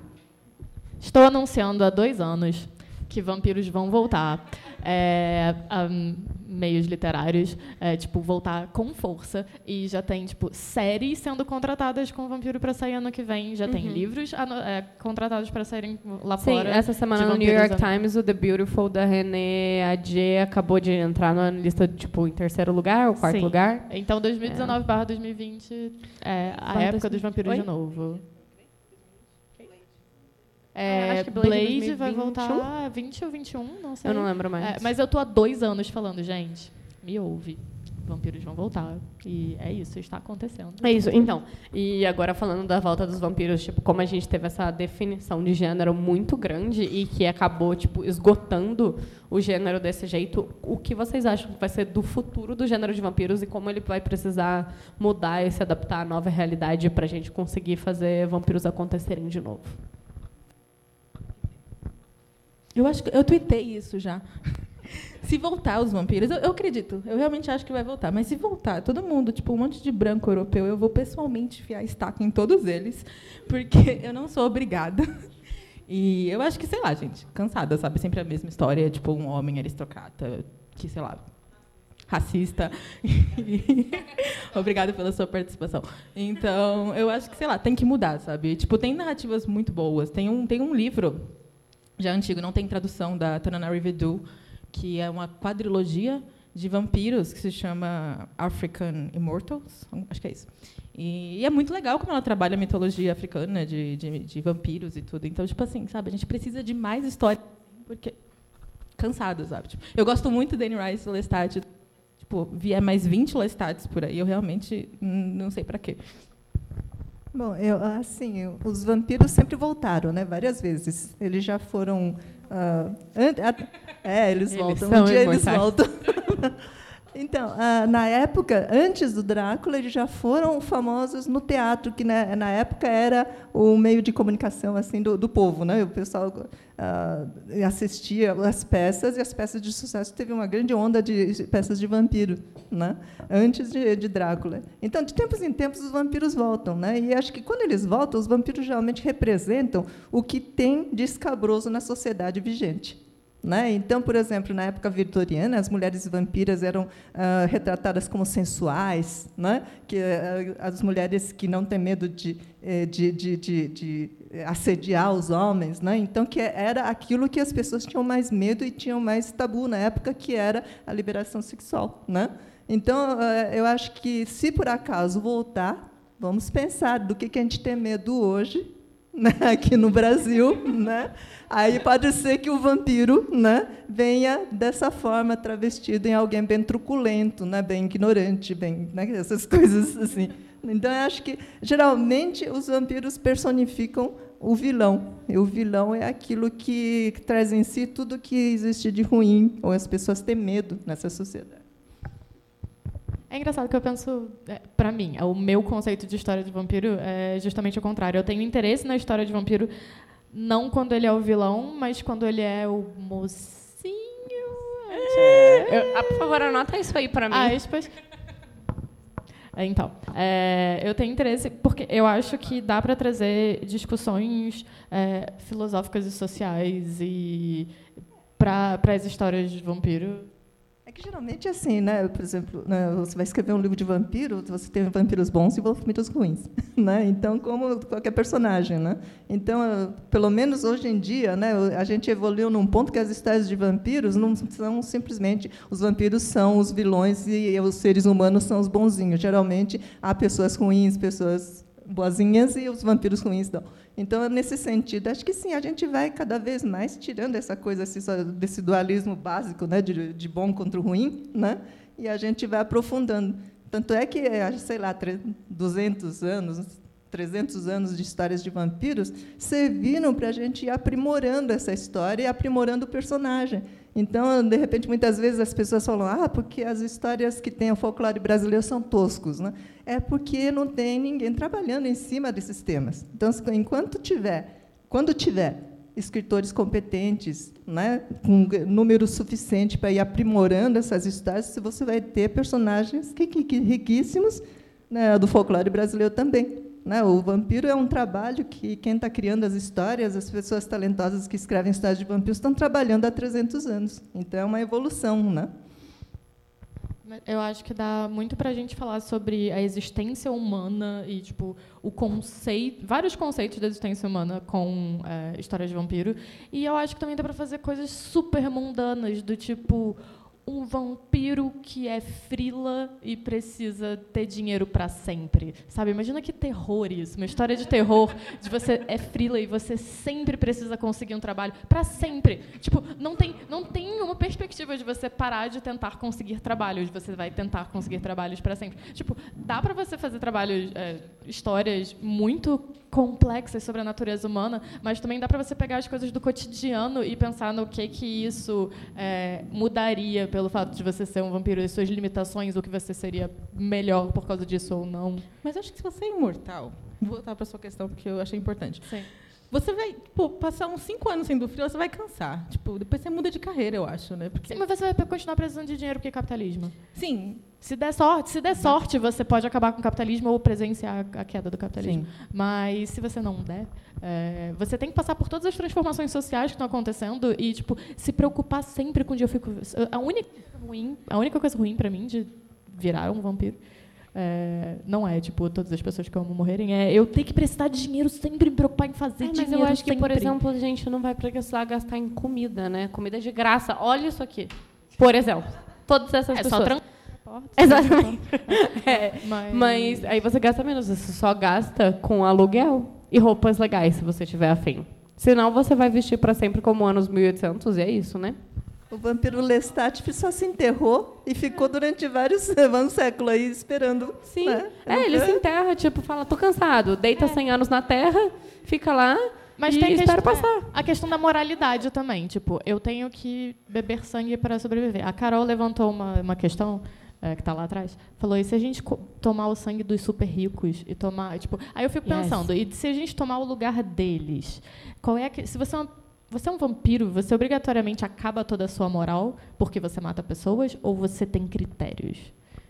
Estou anunciando há dois anos que vampiros vão voltar. É, um, meios literários, é, tipo, voltar com força. E já tem, tipo, séries sendo contratadas com Vampiro para sair ano que vem. Já uhum. tem livros é, contratados para saírem lá
Sim,
fora.
essa semana no New York Times, o The Beautiful da René Adje acabou de entrar na lista, tipo, em terceiro lugar ou quarto
Sim.
lugar.
Então, 2019 barra 2020 é a época dos vampiros Oi? de novo. É, acho que Blade, Blade vai voltar 20 ou 21, não sei.
Eu não lembro mais.
É, mas eu tô há dois anos falando, gente, me ouve. Vampiros vão voltar. E é isso, está acontecendo.
É isso. Então, e agora falando da volta dos vampiros, tipo, como a gente teve essa definição de gênero muito grande e que acabou, tipo, esgotando o gênero desse jeito, o que vocês acham que vai ser do futuro do gênero de vampiros e como ele vai precisar mudar e se adaptar à nova realidade para a gente conseguir fazer vampiros acontecerem de novo?
Eu acho que eu tuitei isso já. Se voltar os vampiros, eu, eu, acredito, eu realmente acho que vai voltar. Mas se voltar, todo mundo, tipo, um monte de branco europeu, eu vou pessoalmente enfiar estaca em todos eles, porque eu não sou obrigada. E eu acho que, sei lá, gente, cansada, sabe? Sempre a mesma história, tipo, um homem aristocrata, que, sei lá, racista. Obrigada pela sua participação. Então, eu acho que, sei lá, tem que mudar, sabe? Tipo, tem narrativas muito boas. Tem um, tem um livro já antigo, não tem tradução, da Tananari Vedu, que é uma quadrilogia de vampiros que se chama African Immortals, acho que é isso. E, e é muito legal como ela trabalha a mitologia africana de, de, de, vampiros e tudo. Então, tipo assim, sabe, a gente precisa de mais história, porque cansado, sabe? Tipo, eu gosto muito de Anne Rice Lestat, tipo, vier mais 20 Lestats por aí, eu realmente não sei para quê.
Bom, eu, assim, os vampiros sempre voltaram, né? Várias vezes. Eles já foram. Uh, é, eles, eles voltam. Um dia eles voltam. Então, ah, na época, antes do Drácula, eles já foram famosos no teatro, que na, na época era o meio de comunicação assim do, do povo, né? O pessoal ah, assistia as peças e as peças de sucesso teve uma grande onda de peças de vampiro, né? Antes de, de Drácula. Então, de tempos em tempos, os vampiros voltam, né? E acho que quando eles voltam, os vampiros geralmente representam o que tem de escabroso na sociedade vigente. Né? Então, por exemplo, na época vitoriana, as mulheres vampiras eram uh, retratadas como sensuais, né? que uh, as mulheres que não têm medo de, eh, de, de, de, de assediar os homens, né? então que era aquilo que as pessoas tinham mais medo e tinham mais tabu na época, que era a liberação sexual. Né? Então, uh, eu acho que, se por acaso voltar, vamos pensar do que, que a gente tem medo hoje, né? aqui no Brasil, né? Aí pode ser que o vampiro né, venha dessa forma, travestido em alguém bem truculento, né, bem ignorante, bem, né, essas coisas assim. Então, eu acho que, geralmente, os vampiros personificam o vilão. E o vilão é aquilo que traz em si tudo que existe de ruim, ou as pessoas têm medo nessa sociedade.
É engraçado que eu penso, é, para mim, o meu conceito de história de vampiro é justamente o contrário. Eu tenho interesse na história de vampiro não quando ele é o vilão, mas quando ele é o mocinho.
É. Eu, ah, por favor, anota isso aí para mim.
Ah. É, então, é, eu tenho interesse porque eu acho que dá para trazer discussões é, filosóficas e sociais e para as histórias de vampiro
geralmente é assim, né? Por exemplo, né, você vai escrever um livro de vampiro, você tem vampiros bons e vampiros ruins, né? Então, como qualquer personagem, né? Então, pelo menos hoje em dia, né, a gente evoluiu num ponto que as histórias de vampiros não são simplesmente os vampiros são os vilões e os seres humanos são os bonzinhos. Geralmente há pessoas ruins, pessoas boazinhas e os vampiros ruins não. Então, nesse sentido, acho que sim, a gente vai cada vez mais tirando essa coisa desse dualismo básico, né, de, de bom contra o ruim, né, e a gente vai aprofundando. Tanto é que, sei lá, 200 anos, 300 anos de histórias de vampiros serviram para a gente ir aprimorando essa história e aprimorando o personagem. Então, de repente, muitas vezes as pessoas falam, ah, porque as histórias que tem o folclore brasileiro são toscos. Né? É porque não tem ninguém trabalhando em cima desses temas. Então, enquanto tiver, quando tiver escritores competentes, né, com número suficiente para ir aprimorando essas histórias, você vai ter personagens que, que riquíssimos né, do folclore brasileiro também. Né? O vampiro é um trabalho que quem está criando as histórias, as pessoas talentosas que escrevem histórias de vampiros, estão trabalhando há 300 anos. Então, é uma evolução. Né?
Eu acho que dá muito para a gente falar sobre a existência humana e tipo o conceito, vários conceitos da existência humana com é, histórias de vampiro. E eu acho que também dá para fazer coisas super mundanas do tipo um vampiro que é frila e precisa ter dinheiro para sempre. Sabe? Imagina que terror isso, uma história de terror de você é frila e você sempre precisa conseguir um trabalho para sempre. Tipo, não tem não tem uma perspectiva de você parar de tentar conseguir trabalhos, você vai tentar conseguir trabalhos para sempre. Tipo, dá para você fazer trabalhos é, histórias muito complexas sobre a natureza humana, mas também dá para você pegar as coisas do cotidiano e pensar no que que isso é, mudaria pelo fato de você ser um vampiro e suas limitações, ou que você seria melhor por causa disso ou não.
Mas acho que se você é imortal, vou voltar para sua questão porque eu achei importante.
Sim.
Você vai pô, passar uns cinco anos sendo frio, você vai cansar. Tipo, depois você muda de carreira, eu acho, né?
Porque... Sim, mas você vai continuar precisando de dinheiro porque é capitalismo.
Sim.
Se der sorte, se der sorte, você pode acabar com o capitalismo ou presenciar a queda do capitalismo. Sim. Mas se você não der, é, você tem que passar por todas as transformações sociais que estão acontecendo e tipo se preocupar sempre com o dia. Eu fico a única ruim, a única coisa ruim para mim de virar um vampiro é, não é, tipo, todas as pessoas que eu amo morrerem. É eu ter que prestar dinheiro sempre, me preocupar em fazer é, mas dinheiro.
Mas eu acho
que,
sempre. por exemplo, a gente não vai precisar gastar em comida, né? Comida de graça. Olha isso aqui. Por exemplo. Todas essas
é
pessoas.
Só
Exatamente. é, mas... mas... aí você gasta menos, você só gasta com aluguel e roupas legais, se você tiver afim. Senão você vai vestir para sempre como anos 1800 e é isso, né?
O vampiro Lestat só se enterrou e ficou durante vários anos, séculos aí esperando.
Sim. Né? É, ele se enterra, tipo, fala, tô cansado, deita é. 100 anos na terra, fica lá mas e tem espera passar.
A questão da moralidade também, tipo, eu tenho que beber sangue para sobreviver. A Carol levantou uma, uma questão é, que está lá atrás, falou: e se a gente tomar o sangue dos super ricos e tomar, tipo, aí eu fico yes. pensando, e se a gente tomar o lugar deles, qual é a, se você é uma você é um vampiro, você obrigatoriamente acaba toda a sua moral porque você mata pessoas ou você tem critérios?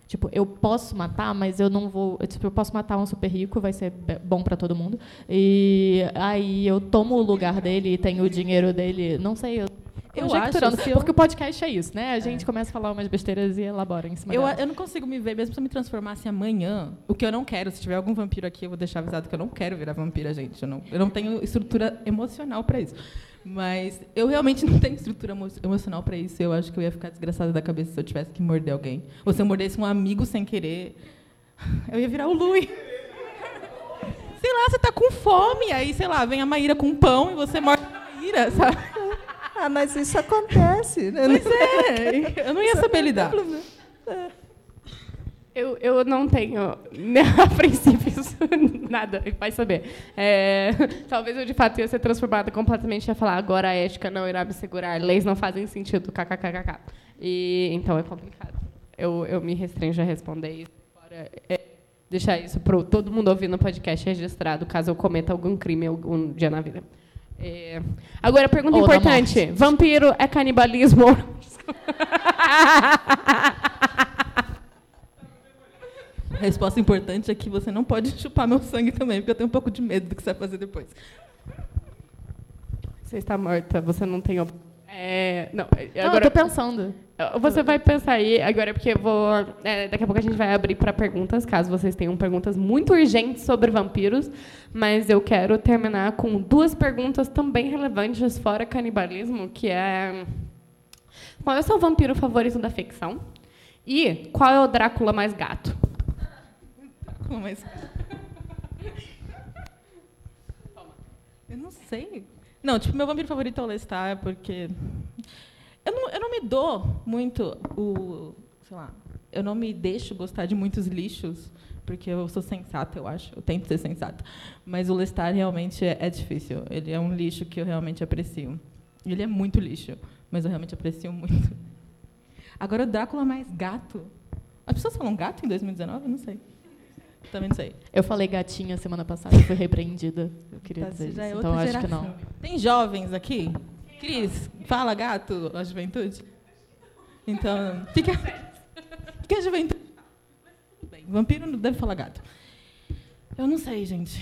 Tipo, eu posso matar, mas eu não vou. Tipo, eu posso matar um super rico, vai ser bom para todo mundo. E aí eu tomo o lugar dele e tenho o dinheiro dele. Não sei, eu eu acho eu... porque o podcast é isso, né? A gente é. começa a falar umas besteiras e elabora em cima
eu, eu não consigo me ver, mesmo se eu me transformasse amanhã, o que eu não quero, se tiver algum vampiro aqui, eu vou deixar avisado que eu não quero virar vampira, gente. Eu não, eu não tenho estrutura emocional para isso. Mas eu realmente não tenho estrutura emocional para isso. Eu acho que eu ia ficar desgraçada da cabeça se eu tivesse que morder alguém. Ou se eu mordesse um amigo sem querer. Eu ia virar o Louis. Sei lá, você está com fome, aí, sei lá, vem a Maíra com pão e você morde a Maíra, sabe?
Ah, mas isso acontece.
Né? Pois é, eu não ia saber lidar.
Eu, eu não tenho, né, a princípio, nada, vai saber. É, talvez eu, de fato, ia ser transformada completamente e ia falar agora a ética não irá me segurar, leis não fazem sentido, kkkk. E, então é complicado. Eu, eu me restringo a responder isso. É, deixar isso para todo mundo ouvir no podcast registrado, caso eu cometa algum crime algum dia na vida. É, agora, pergunta Ou importante: vampiro é canibalismo?
resposta importante é que você não pode chupar meu sangue também, porque eu tenho um pouco de medo do que você vai fazer depois.
Você está morta, você não tem.
É, não, agora, eu tô pensando.
Você vai pensar aí, agora porque eu vou. É, daqui a pouco a gente vai abrir para perguntas, caso vocês tenham perguntas muito urgentes sobre vampiros. Mas eu quero terminar com duas perguntas também relevantes fora canibalismo, que é. Qual é o seu vampiro favorito da ficção? E qual é o Drácula mais gato?
Eu não sei. Não, tipo, meu vampiro favorito é o Lestat, porque. Eu não, eu não me dou muito o. Sei lá. Eu não me deixo gostar de muitos lixos, porque eu sou sensata, eu acho. Eu tento ser sensata. Mas o Lestat realmente é, é difícil. Ele é um lixo que eu realmente aprecio. Ele é muito lixo. Mas eu realmente aprecio muito. Agora, o Drácula mais gato. As pessoas falam gato em 2019? Eu não sei. Também não sei.
Eu falei gatinha semana passada e fui repreendida. Eu queria
Tá,
dizer
já é
isso.
outra
Então acho que não.
Tem jovens aqui? Cris, fala gato, a juventude? Então, fica. Fica a juventude. Tudo bem, vampiro não deve falar gato. Eu não sei, gente.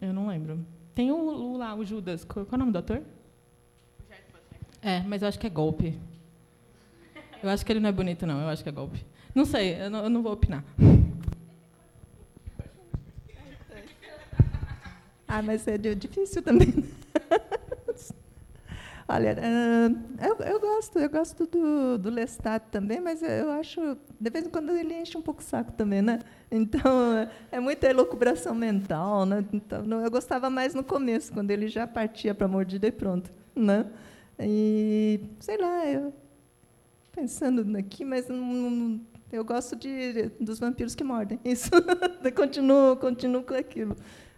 Eu não lembro. Tem o, o lá, o Judas. Qual, qual é o nome do ator? É, mas eu acho que é golpe. Eu acho que ele não é bonito, não. Eu acho que é golpe. Não sei, eu não, eu não vou opinar.
Ah, mas é di- difícil também. Olha, ah, eu, eu gosto, eu gosto do, do Lestat também, mas eu acho, de vez em quando ele enche um pouco o saco também, né? Então, é muita elucubração mental, né? Então, eu gostava mais no começo, quando ele já partia para mordida e pronto, né? E, sei lá, eu pensando aqui, mas não- eu gosto de, dos vampiros que mordem. Isso, continuo, continuo com aquilo.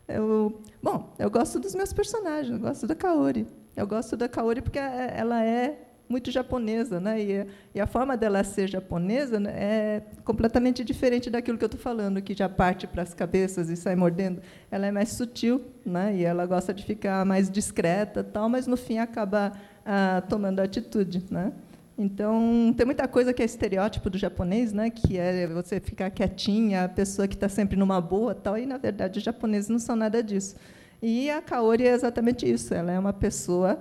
Eu, bom, eu gosto dos meus personagens, eu gosto da Kaori. Eu gosto da Kaori porque é- ela é muito japonesa, né? E, e a forma dela ser japonesa né, é completamente diferente daquilo que eu estou falando, que já parte para as cabeças e sai mordendo. Ela é mais sutil, né? E ela gosta de ficar mais discreta, tal, mas no fim acaba ah, tomando atitude, né? Então, tem muita coisa que é estereótipo do japonês, né? que é você ficar quietinha, a pessoa que está sempre numa boa, tal, e, na verdade, os japoneses não são nada disso. E a Kaori é exatamente isso, ela é uma pessoa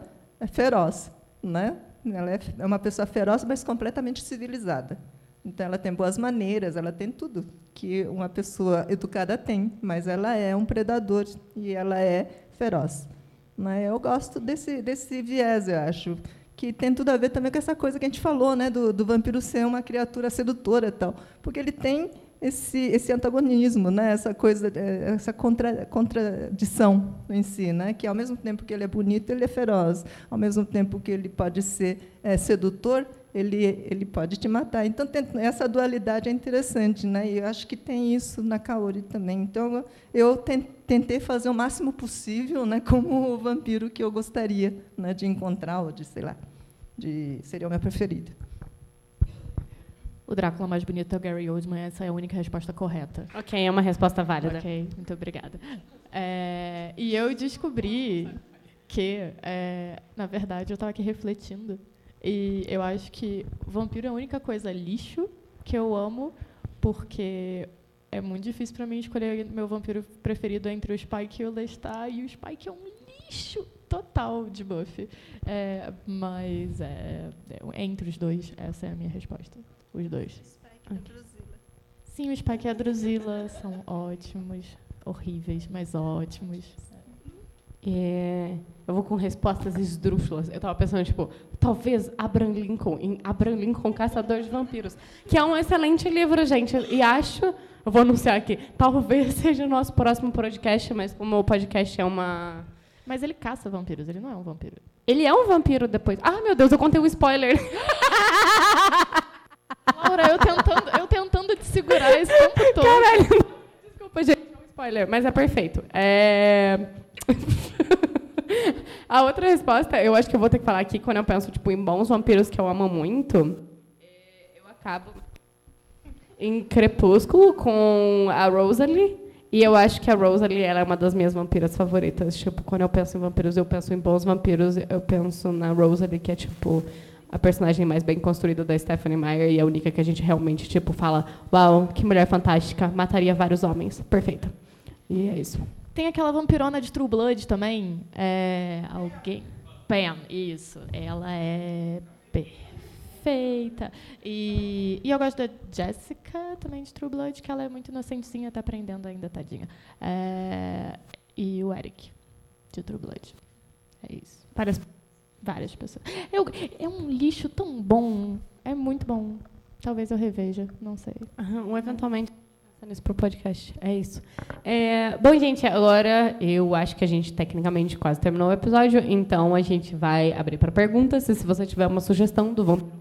feroz. Né? Ela é é uma pessoa feroz, mas completamente civilizada. Então, ela tem boas maneiras, ela tem tudo que uma pessoa educada tem, mas ela é um predador e ela é feroz. Né? Eu gosto desse, desse viés, eu acho que tem tudo a ver também com essa coisa que a gente falou, né, do, do vampiro ser uma criatura sedutora e tal, porque ele tem esse, esse antagonismo, né, essa coisa, eh, essa contra, contradição em si, né, que ao mesmo tempo que ele é bonito, ele é feroz, ao mesmo tempo que ele pode ser eh, sedutor, ele, ele pode te matar. Então, tem, essa dualidade é interessante, né? E eu acho que tem isso na Kaori também. Então, eu ten- tentei fazer o máximo possível, né, como o vampiro que eu gostaria, né, de encontrar ou de, sei lá, de seria o meu preferido.
O Drácula mais bonito é o Gary Oldman, essa é a única resposta correta.
Ok, é uma resposta válida.
Ok, muito obrigada. É, e eu descobri que, é, na verdade, eu estava aqui refletindo. E eu acho que vampiro é a única coisa lixo que eu amo, porque é muito difícil para mim escolher meu vampiro preferido entre o Spike e o Lestat, e o Spike é um lixo total de Buffy. É, mas é, é entre os dois, essa é a minha resposta. Os dois. Sim, o Spike e a Drusilla são ótimos. Horríveis, mas ótimos.
É, eu vou com respostas esdrúxulas. Eu tava pensando, tipo, talvez Abraham Lincoln, em Abraham Lincoln, Caçador de Vampiros, que é um excelente livro, gente. E acho, eu vou anunciar aqui, talvez seja o nosso próximo podcast, mas como o podcast é uma.
Mas ele caça vampiros, ele não é um vampiro.
Ele é um vampiro depois. Ah, meu Deus, eu contei um spoiler.
Laura, eu tentando, eu tentando te segurar esse tempo todo.
Caralho. Desculpa, gente, é um spoiler, mas é perfeito. É... A outra resposta, eu acho que eu vou ter que falar aqui quando eu penso tipo, em bons vampiros que eu amo muito. é, Eu acabo em Crepúsculo com a Rosalie. E eu acho que a Rosalie ela é uma das minhas vampiras favoritas. Tipo, quando eu penso em vampiros, eu penso em bons vampiros. Eu penso na Rosalie, que é tipo a personagem mais bem construída da Stephanie Meyer e a única que a gente realmente tipo fala, uau, que mulher fantástica, mataria vários homens, perfeita. E é isso.
Tem aquela vampirona de True Blood também. É, alguém. Pam, isso. Ela é perfeita. E, e eu gosto da Jessica também de True Blood, que ela é muito inocentezinha, tá aprendendo ainda, tadinha. É, e o Eric, de True Blood. É isso. Várias, várias pessoas. Eu, é um lixo tão bom. É muito bom. Talvez eu reveja, não sei.
Um eventualmente pensando isso pro podcast. É isso. É, bom, gente, agora eu acho que a gente tecnicamente quase terminou o episódio, então a gente vai abrir para perguntas. E se você tiver uma sugestão do vampiro,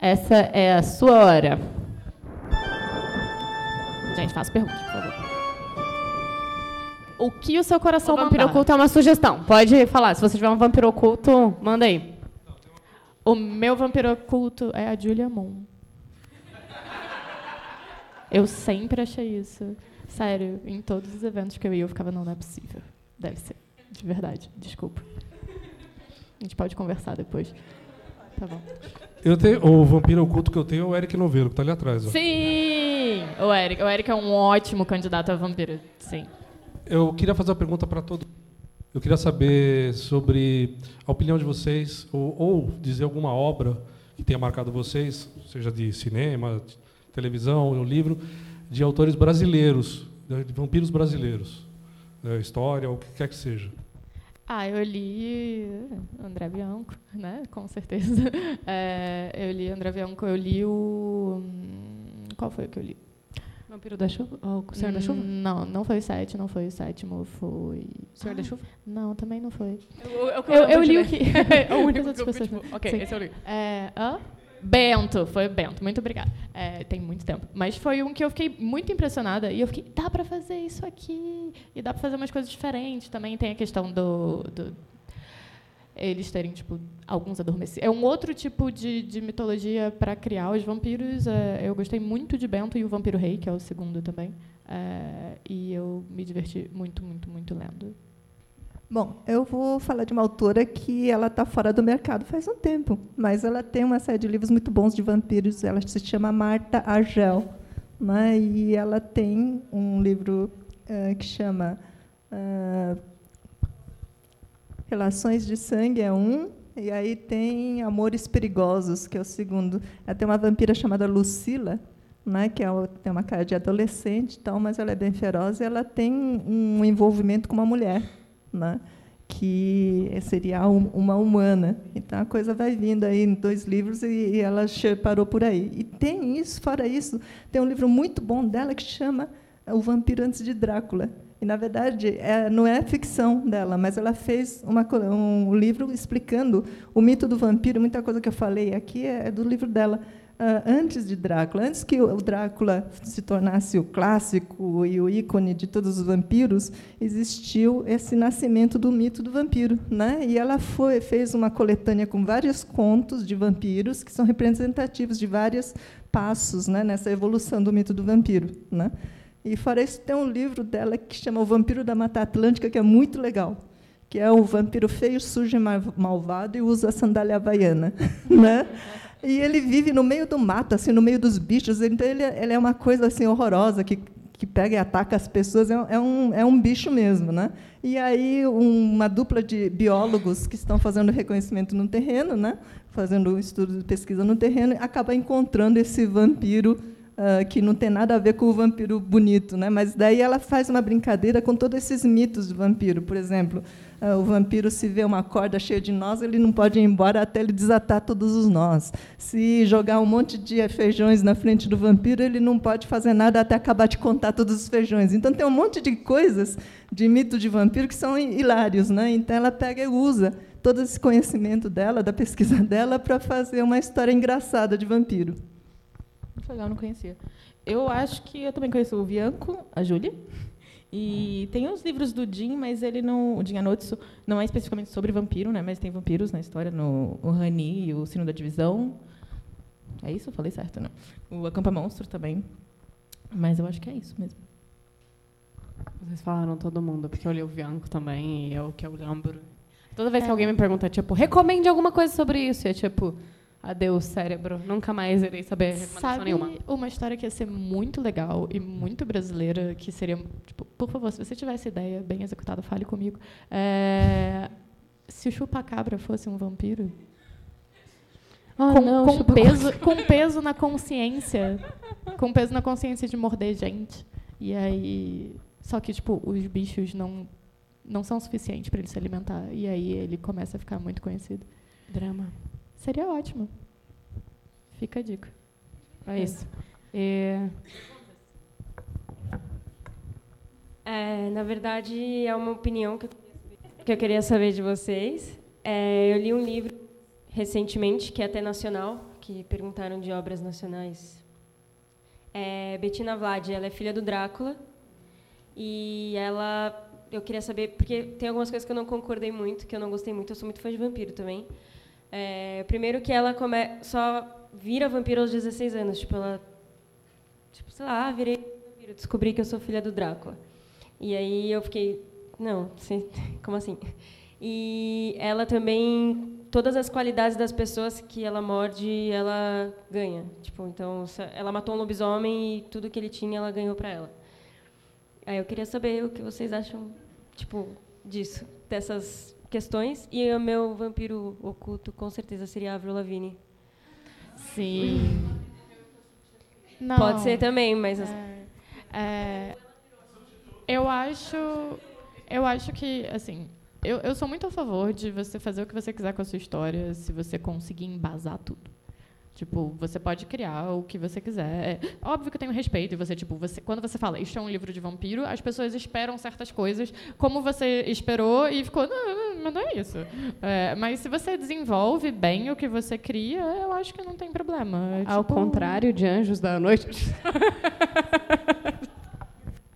essa é a sua hora.
Gente, faça perguntas, por favor. O que o seu coração
O vampiro oculto é uma sugestão. Pode falar. Se você tiver um vampiro oculto, manda aí.
O meu vampiro oculto é a Julia Moon. Eu sempre achei isso. Sério, em todos os eventos que eu ia, eu ficava, não, não é possível. Deve ser. De verdade. Desculpa. A gente pode conversar depois. Tá bom.
Eu tenho, o vampiro oculto que eu tenho é o Eric Novello, que tá ali atrás. Ó.
Sim! O Eric. O Eric é um ótimo candidato a vampiro. Sim.
Eu queria fazer uma pergunta para todos. Eu queria saber sobre a opinião de vocês, ou, ou dizer alguma obra que tenha marcado vocês, seja de cinema, de televisão, um livro, de autores brasileiros, de vampiros brasileiros. Né, história, ou o que quer que seja.
Ah, eu li André Bianco, né? Com certeza. É, eu li André Bianco, eu li o. Qual foi o que eu li?
Vampiro da Chuva? Ou o Senhor da Chuva?
Hum, Não, não foi o sete, não foi o sétimo, foi.
Senhor da Chuva?
Não, também não foi.
Eu, eu,
Eu, eu li o que.
É o único
As
que eu
outras
tipo,
pessoas-
ok,
Sim.
esse eu li.
É, hã? Bento, foi Bento, muito obrigada. É, tem muito tempo. Mas foi um que eu fiquei muito impressionada. E eu fiquei, dá pra fazer isso aqui. E dá pra fazer umas coisas diferentes. Também tem a questão do. do- eles terem, tipo, alguns adormecidos. É um outro tipo de, de mitologia para criar os vampiros. É, eu gostei muito de Bento e o Vampiro Rei, que é o segundo também. É, e eu me diverti muito, muito, muito lendo.
Bom, eu vou falar de uma autora que ela está fora do mercado faz um tempo, mas ela tem uma série de livros muito bons de vampiros. Ela se chama Marta Argel, né? e ela tem um livro eh, que chama ah, Relações de Sangue é um, e aí tem Amores Perigosos, que é o segundo. Ela tem uma vampira chamada Lucila, né, que é tem uma cara de adolescente, tal, mas ela é bem feroz e ela tem um envolvimento com uma mulher, né, que seria um- uma humana. Então a coisa vai vindo aí em dois livros e, ela parou por aí. E tem isso, fora isso, tem um livro muito bom dela que chama O Vampiro Antes de Drácula. E, na verdade, é, não é ficção dela, mas ela fez uma um livro explicando o mito do vampiro. Muita coisa que eu falei aqui é, é do livro dela. Ah, antes de Drácula, antes que o Drácula se tornasse o clássico e o ícone de todos os vampiros, existiu esse nascimento do mito do vampiro, né? E ela foi fez uma coletânea com vários contos de vampiros que são representativos de vários passos, né, nessa evolução do mito do vampiro, né? E fora isso tem um livro dela que chama O Vampiro da Mata Atlântica que é muito legal, que é o vampiro feio, sujo e ma- malvado e usa a sandália havaiana, né? E ele vive no meio do mato, assim, no meio dos bichos. Então ele, é- ele é uma coisa assim horrorosa que que pega e ataca as pessoas. É, um- é um é bicho mesmo, né? E aí um- uma dupla de biólogos que estão fazendo reconhecimento no terreno, né? Fazendo estudo de pesquisa no terreno, acaba encontrando esse vampiro ah, que não tem nada a ver com o vampiro bonito, né? Mas daí ela faz uma brincadeira com todos esses mitos do vampiro. Por exemplo, ah, o vampiro se vê uma corda cheia de nós, ele não pode ir embora até ele desatar todos os nós. Se jogar um monte de feijões na frente do vampiro, ele não pode fazer nada até acabar de contar todos os feijões. Então tem um monte de coisas de mito de vampiro que são hilários, né? Então ela pega e usa todo esse conhecimento dela, da pesquisa dela, para fazer uma história engraçada de vampiro.
Legal, não conhecia. Eu acho que eu também conheço o Bianco, a Júlia. E tem os livros do Jim, mas ele não. O Jim Anotsu não é especificamente sobre vampiro, né? Mas tem vampiros na história, no o Rani e o Sino da Divisão. É isso? Eu falei certo, não? O Acampa Monstro também. Mas eu acho que é isso mesmo.
Vocês falaram todo mundo, porque eu li o Bianco também, e é o que eu lembro. Toda vez que alguém me pergunta, tipo, recomende alguma coisa sobre isso, é tipo, adeus, cérebro, nunca mais irei saber
Sabe
nenhuma.
uma história que ia ser muito legal e muito brasileira, que seria, tipo, por favor, se você tiver essa ideia bem executada, fale comigo. É, se o chupacabra fosse um vampiro,
Ah,
com,
não,
com peso, com peso na consciência, com peso na consciência de morder gente. E aí, só que tipo, os bichos não não são suficientes para ele se alimentar. E aí ele começa a ficar muito conhecido.
Drama.
Seria ótimo. Fica a dica.
É isso. E...
É, na verdade, é uma opinião que eu, que eu queria saber de vocês. É, eu li um livro recentemente, que é até nacional, que perguntaram de obras nacionais. É Bettina Vlad, ela é filha do Drácula. E ela, eu queria saber, porque tem algumas coisas que eu não concordei muito, que eu não gostei muito, eu sou muito fã de vampiro também. É, primeiro que ela come, só vira vampiro aos 16 anos. Tipo, ela. Tipo, sei lá, virei vampiro, descobri que eu sou filha do Drácula. E aí eu fiquei. Não, como assim? E ela também. Todas as qualidades das pessoas que ela morde, ela ganha. Tipo, então, ela matou um lobisomem e tudo que ele tinha, ela ganhou para ela. Aí eu queria saber o que vocês acham, tipo, disso, dessas questões. E o meu vampiro oculto, com certeza, seria Avril Lavigne.
Sim.
Não. Pode ser também, mas...
É, é, eu acho... Eu acho que, assim... Eu, eu sou muito a favor de você fazer o que você quiser com a sua história, se você conseguir embasar tudo. Tipo, você pode criar o que você quiser. É, óbvio que eu tenho respeito. E você, tipo, você, quando você fala, isto é um livro de vampiro, as pessoas esperam certas coisas, como você esperou e ficou, não, não, não é isso. É, mas se você desenvolve bem o que você cria, eu acho que não tem problema.
É, Ao tipo... contrário de Anjos da Noite.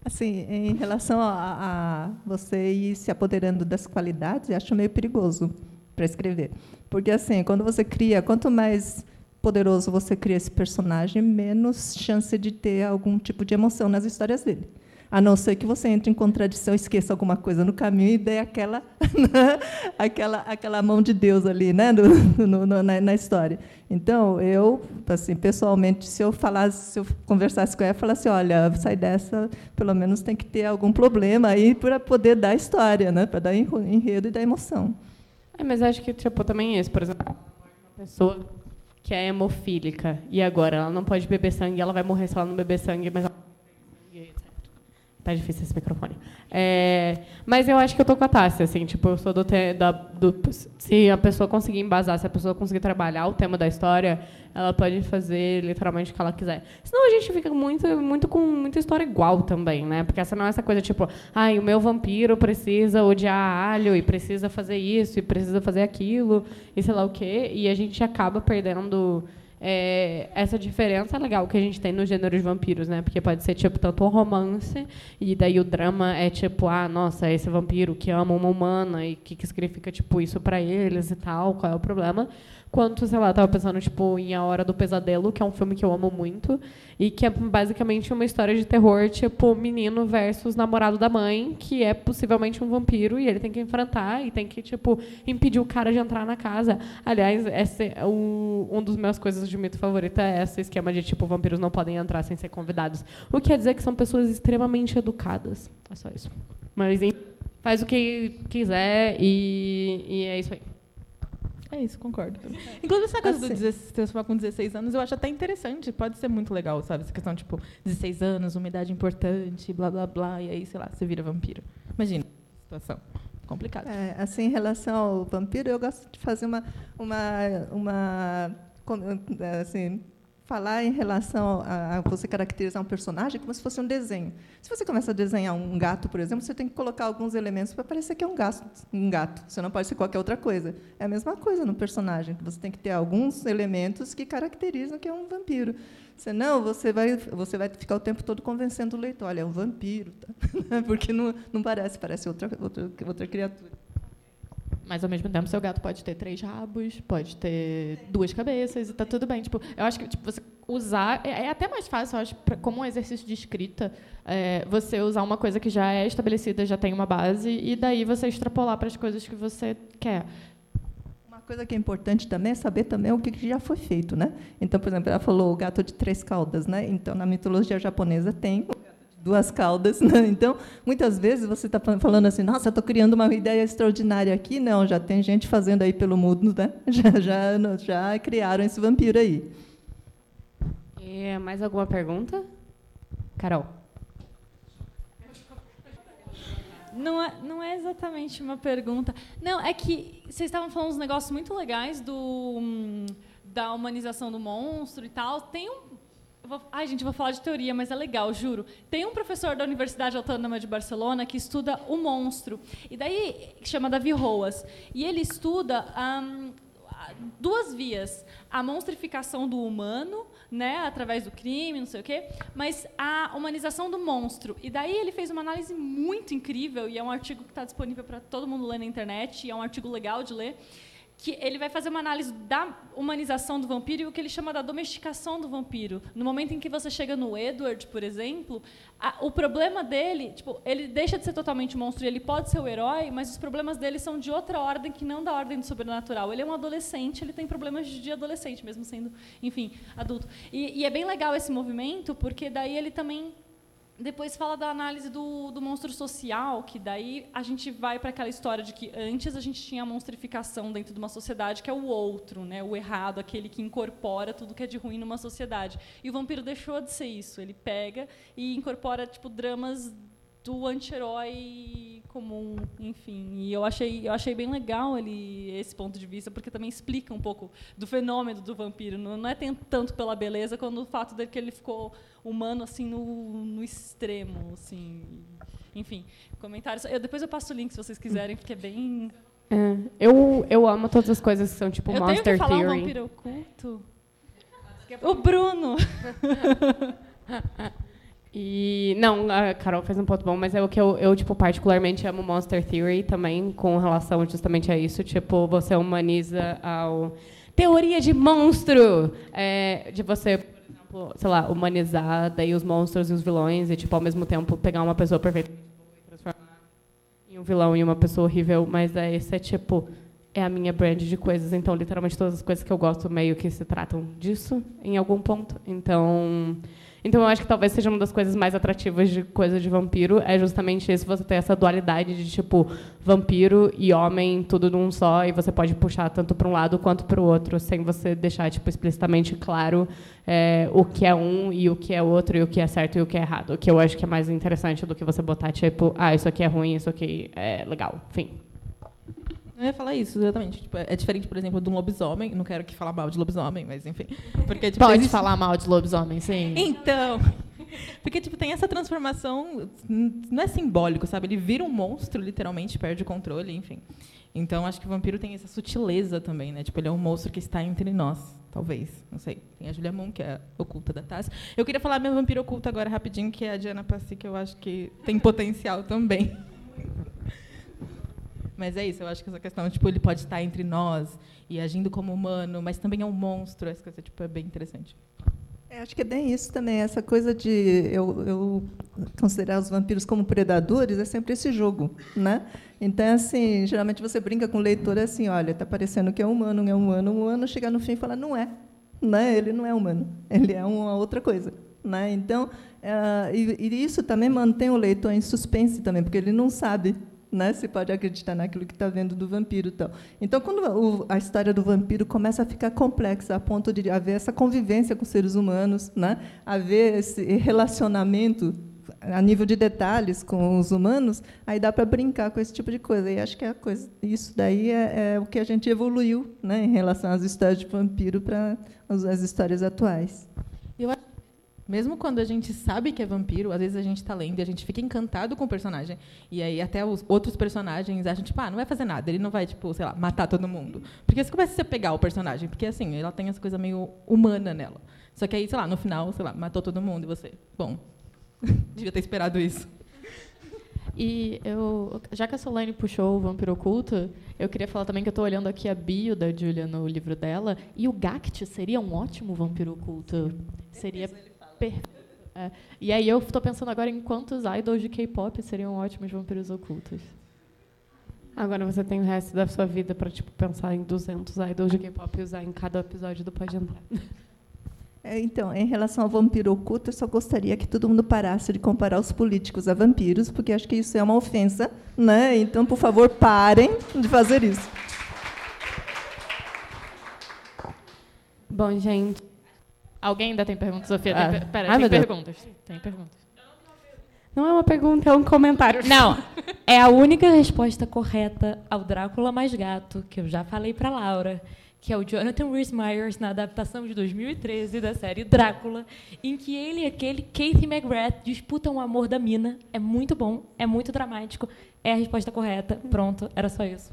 Assim, em relação a, a você ir se apoderando das qualidades, eu acho meio perigoso para escrever. Porque, assim, quando você cria, quanto mais poderoso você cria esse personagem, menos chance de ter algum tipo de emoção nas histórias dele. A não ser que você entre em contradição, esqueça alguma coisa no caminho e dê aquela, aquela, aquela mão de Deus ali, né, no, no, no, na, na, história. Então, eu, assim, pessoalmente, se eu falasse, se eu conversasse com ela, falasse, olha, sai dessa, pelo menos tem que ter algum problema aí para poder dar história, né, para dar enredo e dar emoção.
É, mas acho que tipo também esse, por exemplo, uma pessoa que é hemofílica. E agora? Ela não pode beber sangue, ela vai morrer se ela não beber sangue, mas ela Tá difícil esse microfone. É, mas eu acho que eu tô com a Tássia, assim, tipo, eu sou do, te, da, do, se a pessoa conseguir embasar, se a pessoa conseguir trabalhar o tema da história, ela pode fazer literalmente o que ela quiser. Senão a gente fica muito, muito com muita história igual também, né? Porque essa não é essa coisa tipo, ai, ah, o meu vampiro precisa odiar alho e precisa fazer isso e precisa fazer aquilo e sei lá o quê, e a gente acaba perdendo é, essa diferença legal que a gente tem no gênero de vampiros, né? Porque pode ser tipo tanto um romance e daí o drama é tipo, ah, nossa, esse vampiro que ama uma humana e o que, que significa tipo isso para eles e tal, qual é o problema? Quanto, sei lá, tava pensando tipo em A Hora do Pesadelo, que é um filme que eu amo muito e que é basicamente uma história de terror, tipo menino versus namorado da mãe, que é possivelmente um vampiro e ele tem que enfrentar e tem que tipo impedir o cara de entrar na casa. Aliás, esse é um, um dos meus coisas de mito favorita é esse esquema de tipo vampiros não podem entrar sem ser convidados. O que quer dizer que são pessoas extremamente educadas. É só isso. Mas faz o que quiser e, e é isso aí.
É isso, concordo. Inclusive, essa coisa do 16, com 16 anos, eu acho até interessante. Pode ser muito legal, sabe? Essa questão, tipo, 16 anos, uma idade importante, blá, blá, blá, e aí, sei lá, você vira vampiro. Imagina, situação complicada.
É, assim, em relação ao vampiro, eu gosto de fazer uma, uma, uma assim, falar em relação a, a, você caracterizar um personagem como se fosse um desenho. Se você começa a desenhar um gato, por exemplo, você tem que colocar alguns elementos para parecer que é um gato, um gato. Você não pode ser qualquer outra coisa. É a mesma coisa no personagem. Você tem que ter alguns elementos que caracterizam que é um vampiro. Senão, você vai, você vai ficar o tempo todo convencendo o leitor. Olha, é um vampiro. Tá? Porque não, não parece, parece outra, outra, outra criatura.
Mas ao mesmo tempo, seu gato pode ter três rabos, pode ter duas cabeças e tá tudo bem. Tipo, eu acho que tipo, você usar é, é até mais fácil, eu acho, pra, como um exercício de escrita, é, você usar uma coisa que já é estabelecida, já tem uma base e daí você extrapolar para as coisas que você quer.
Uma coisa que é importante também é saber também o que já foi feito, né? Então, por exemplo, ela falou o gato de três caudas, né? Então, na mitologia japonesa tem duas caudas. Né? Então, muitas vezes você está falando assim, nossa, estou criando uma ideia extraordinária aqui. Não, já tem gente fazendo aí pelo mundo, né? já, já, já criaram esse vampiro aí.
E mais alguma pergunta? Carol.
Não é, não é exatamente uma pergunta. Não, é que vocês estavam falando uns negócios muito legais do, hum, da humanização do monstro e tal. Tem um, Vou, ai, gente, vou falar de teoria, mas é legal, juro. Tem um professor da Universidade Autônoma de Barcelona que estuda o monstro. E daí, que chama Davi Roas. E ele estuda um, duas vias. A monstrificação do humano, né, através do crime, não sei o quê, mas a humanização do monstro. E daí ele fez uma análise muito incrível, e é um artigo que está disponível para todo mundo ler na internet, e é um artigo legal de ler, que ele vai fazer uma análise da humanização do vampiro e o que ele chama da domesticação do vampiro. No momento em que você chega no Edward, por exemplo, a, o problema dele, tipo, ele deixa de ser totalmente monstro ele pode ser o herói, mas os problemas dele são de outra ordem que não da ordem do sobrenatural. Ele é um adolescente, ele tem problemas de adolescente, mesmo sendo, enfim, adulto. E, e é bem legal esse movimento, porque daí ele também depois fala da análise do, do monstro social, que daí a gente vai para aquela história de que antes a gente tinha a monstrificação dentro de uma sociedade, que é o outro, né? o errado, aquele que incorpora tudo que é de ruim numa sociedade. E o vampiro deixou de ser isso. Ele pega e incorpora tipo dramas do anti-herói comum, enfim. E eu achei, eu achei bem legal ele, esse ponto de vista, porque também explica um pouco do fenômeno do vampiro. Não, não é tanto pela beleza, quanto o fato de que ele ficou humano assim no, no extremo, assim. Enfim, comentários. Eu, depois eu passo o link se vocês quiserem, porque é bem.
É, eu, eu amo todas as coisas que são tipo
eu
Monster
tenho que falar
Theory.
Um vampiro oculto. O Bruno.
E não, a Carol fez um ponto bom, mas é o que eu, eu tipo particularmente amo Monster Theory também com relação justamente a isso, tipo você humaniza ao teoria de monstro, é, de você, sei lá, humanizar daí os monstros e os vilões e tipo ao mesmo tempo pegar uma pessoa perfeita e transformar em um vilão e uma pessoa horrível, mas é esse é tipo é a minha brand de coisas, então literalmente todas as coisas que eu gosto meio que se tratam disso em algum ponto. Então, então eu acho que talvez seja uma das coisas mais atrativas de coisa de vampiro é justamente isso, você ter essa dualidade de tipo vampiro e homem tudo num só e você pode puxar tanto para um lado quanto para o outro sem você deixar tipo explicitamente claro é, o que é um e o que é outro e o que é certo e o que é errado. O que eu acho que é mais interessante do que você botar tipo ah isso aqui é ruim, isso aqui é legal, enfim.
Eu ia falar isso, exatamente. Tipo, é diferente, por exemplo, de um lobisomem. Não quero que falar mal de lobisomem, mas enfim. Porque, tipo,
Pode
existe-
falar mal de lobisomem, sim.
Então. Porque, tipo, tem essa transformação. Não é simbólico, sabe? Ele vira um monstro, literalmente, perde o controle, enfim. Então, acho que o vampiro tem essa sutileza também, né? Tipo, ele é um monstro que está entre nós, talvez. Não sei. Tem a Julia Moon, que é a oculta da Tassi. Eu queria falar minha vampira oculta agora, rapidinho, que é a Diana Passi, que eu acho que tem potencial também. Mas é isso, eu acho que essa questão, tipo, ele pode estar entre nós e agindo como humano, mas também é um monstro. Essa coisa, tipo, é bem interessante.
É, acho que é bem isso também, essa coisa de eu, eu considerar os vampiros como predadores é sempre esse jogo, né? Então, assim, geralmente você brinca com o leitor assim, olha, está parecendo que é humano, não é humano, humano chega no fim e fala, não é, né? Ele não é humano, ele é uma outra coisa, né? Então, eh, e, e isso também mantém o leitor em suspense também, porque ele não sabe né? Pode acreditar naquilo que está vendo do vampiro, e tal. Então, quando a história do vampiro começa a ficar complexa, a ponto de haver essa convivência com seres humanos, né? Haver esse relacionamento a nível de detalhes com os humanos, aí dá para brincar com esse tipo de coisa. E acho que a coisa, isso daí é, é o que a gente evoluiu, né? Em relação às histórias de vampiro para as histórias atuais.
Eu acho mesmo quando a gente sabe que é vampiro, às vezes a gente está lendo e a gente fica encantado com o personagem. E aí até os outros personagens acham, tipo, ah, não vai fazer nada, ele não vai, tipo, sei lá, matar todo mundo. Porque você começa a pegar o personagem, porque assim, ela tem essa coisa meio humana nela. Só que aí, sei lá, no final, sei lá, matou todo mundo e você, bom, devia ter esperado isso.
E eu, já que a Solane puxou o Vampiro Oculto, eu queria falar também que eu estou olhando aqui a bio da Julia no livro dela, e o Gact seria um ótimo Vampiro Oculto. Seria perfeito. É. E aí eu estou pensando agora em quantos idols de K-pop seriam ótimos vampiros ocultos.
Agora você tem o resto da sua vida para tipo pensar em 200 idols de K-pop e usar em cada episódio do Pode Entrar.
É, então, em relação ao vampiro oculto, eu só gostaria que todo mundo parasse de comparar os políticos a vampiros, porque acho que isso é uma ofensa, né? Então, por favor, parem de fazer isso.
Bom, gente,
Alguém ainda tem perguntas, Sofia?
Ah.
Tem, per- pera,
meu
tem
Deus.
perguntas. Tem perguntas.
não é uma pergunta, é um comentário.
Não, é a única resposta correta ao Drácula mais gato, que eu já falei para Laura, que é o Jonathan Rhys Meyers na adaptação de 2013 da série Drácula, em que ele e aquele Kathy McGrath disputam o amor da mina. É muito bom, é muito dramático, é a resposta correta. Pronto, era só isso.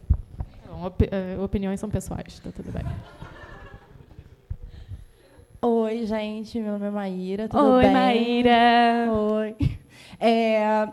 Bom, opi- eh, opiniões são pessoais, tá tudo bem.
Oi, gente, meu nome é Maíra, tudo
Oi,
bem?
Maíra.
Oi. É, a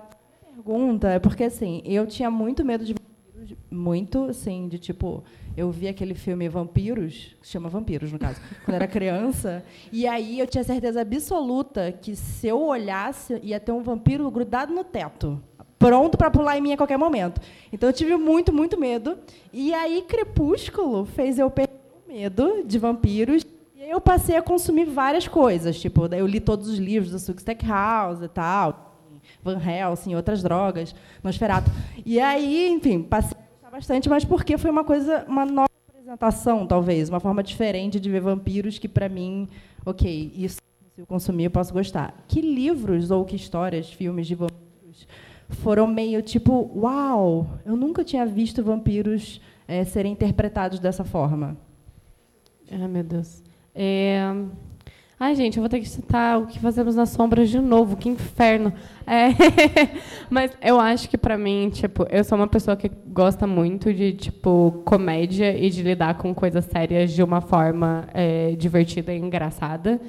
pergunta é porque, assim, eu tinha muito medo de vampiros muito, assim, de tipo, eu vi aquele filme Vampiros, que se chama Vampiros, no caso, quando era criança, e aí eu tinha certeza absoluta que se eu olhasse, ia ter um vampiro grudado no teto, pronto para pular em mim a qualquer momento. Então eu tive muito, muito medo. E aí Crepúsculo fez eu perder o medo de vampiros. Eu passei a consumir várias coisas, tipo, eu li todos os livros do Suck House e tal, Van Helsing, outras drogas, Nosferatu. E aí, enfim, passei a gostar bastante, mas porque foi uma coisa, uma nova apresentação, talvez, uma forma diferente de ver vampiros que, para mim, ok, isso se eu consumir, eu posso gostar. Que livros ou que histórias, filmes de vampiros foram meio tipo, uau, eu nunca tinha visto vampiros é, serem interpretados dessa forma?
Ai, meu Deus. É... Ai, gente, eu vou ter que citar o que fazemos nas sombras de novo, que inferno. É... Mas eu acho que para mim, tipo, eu sou uma pessoa que gosta muito de tipo comédia e de lidar com coisas sérias de uma forma é, divertida e engraçada.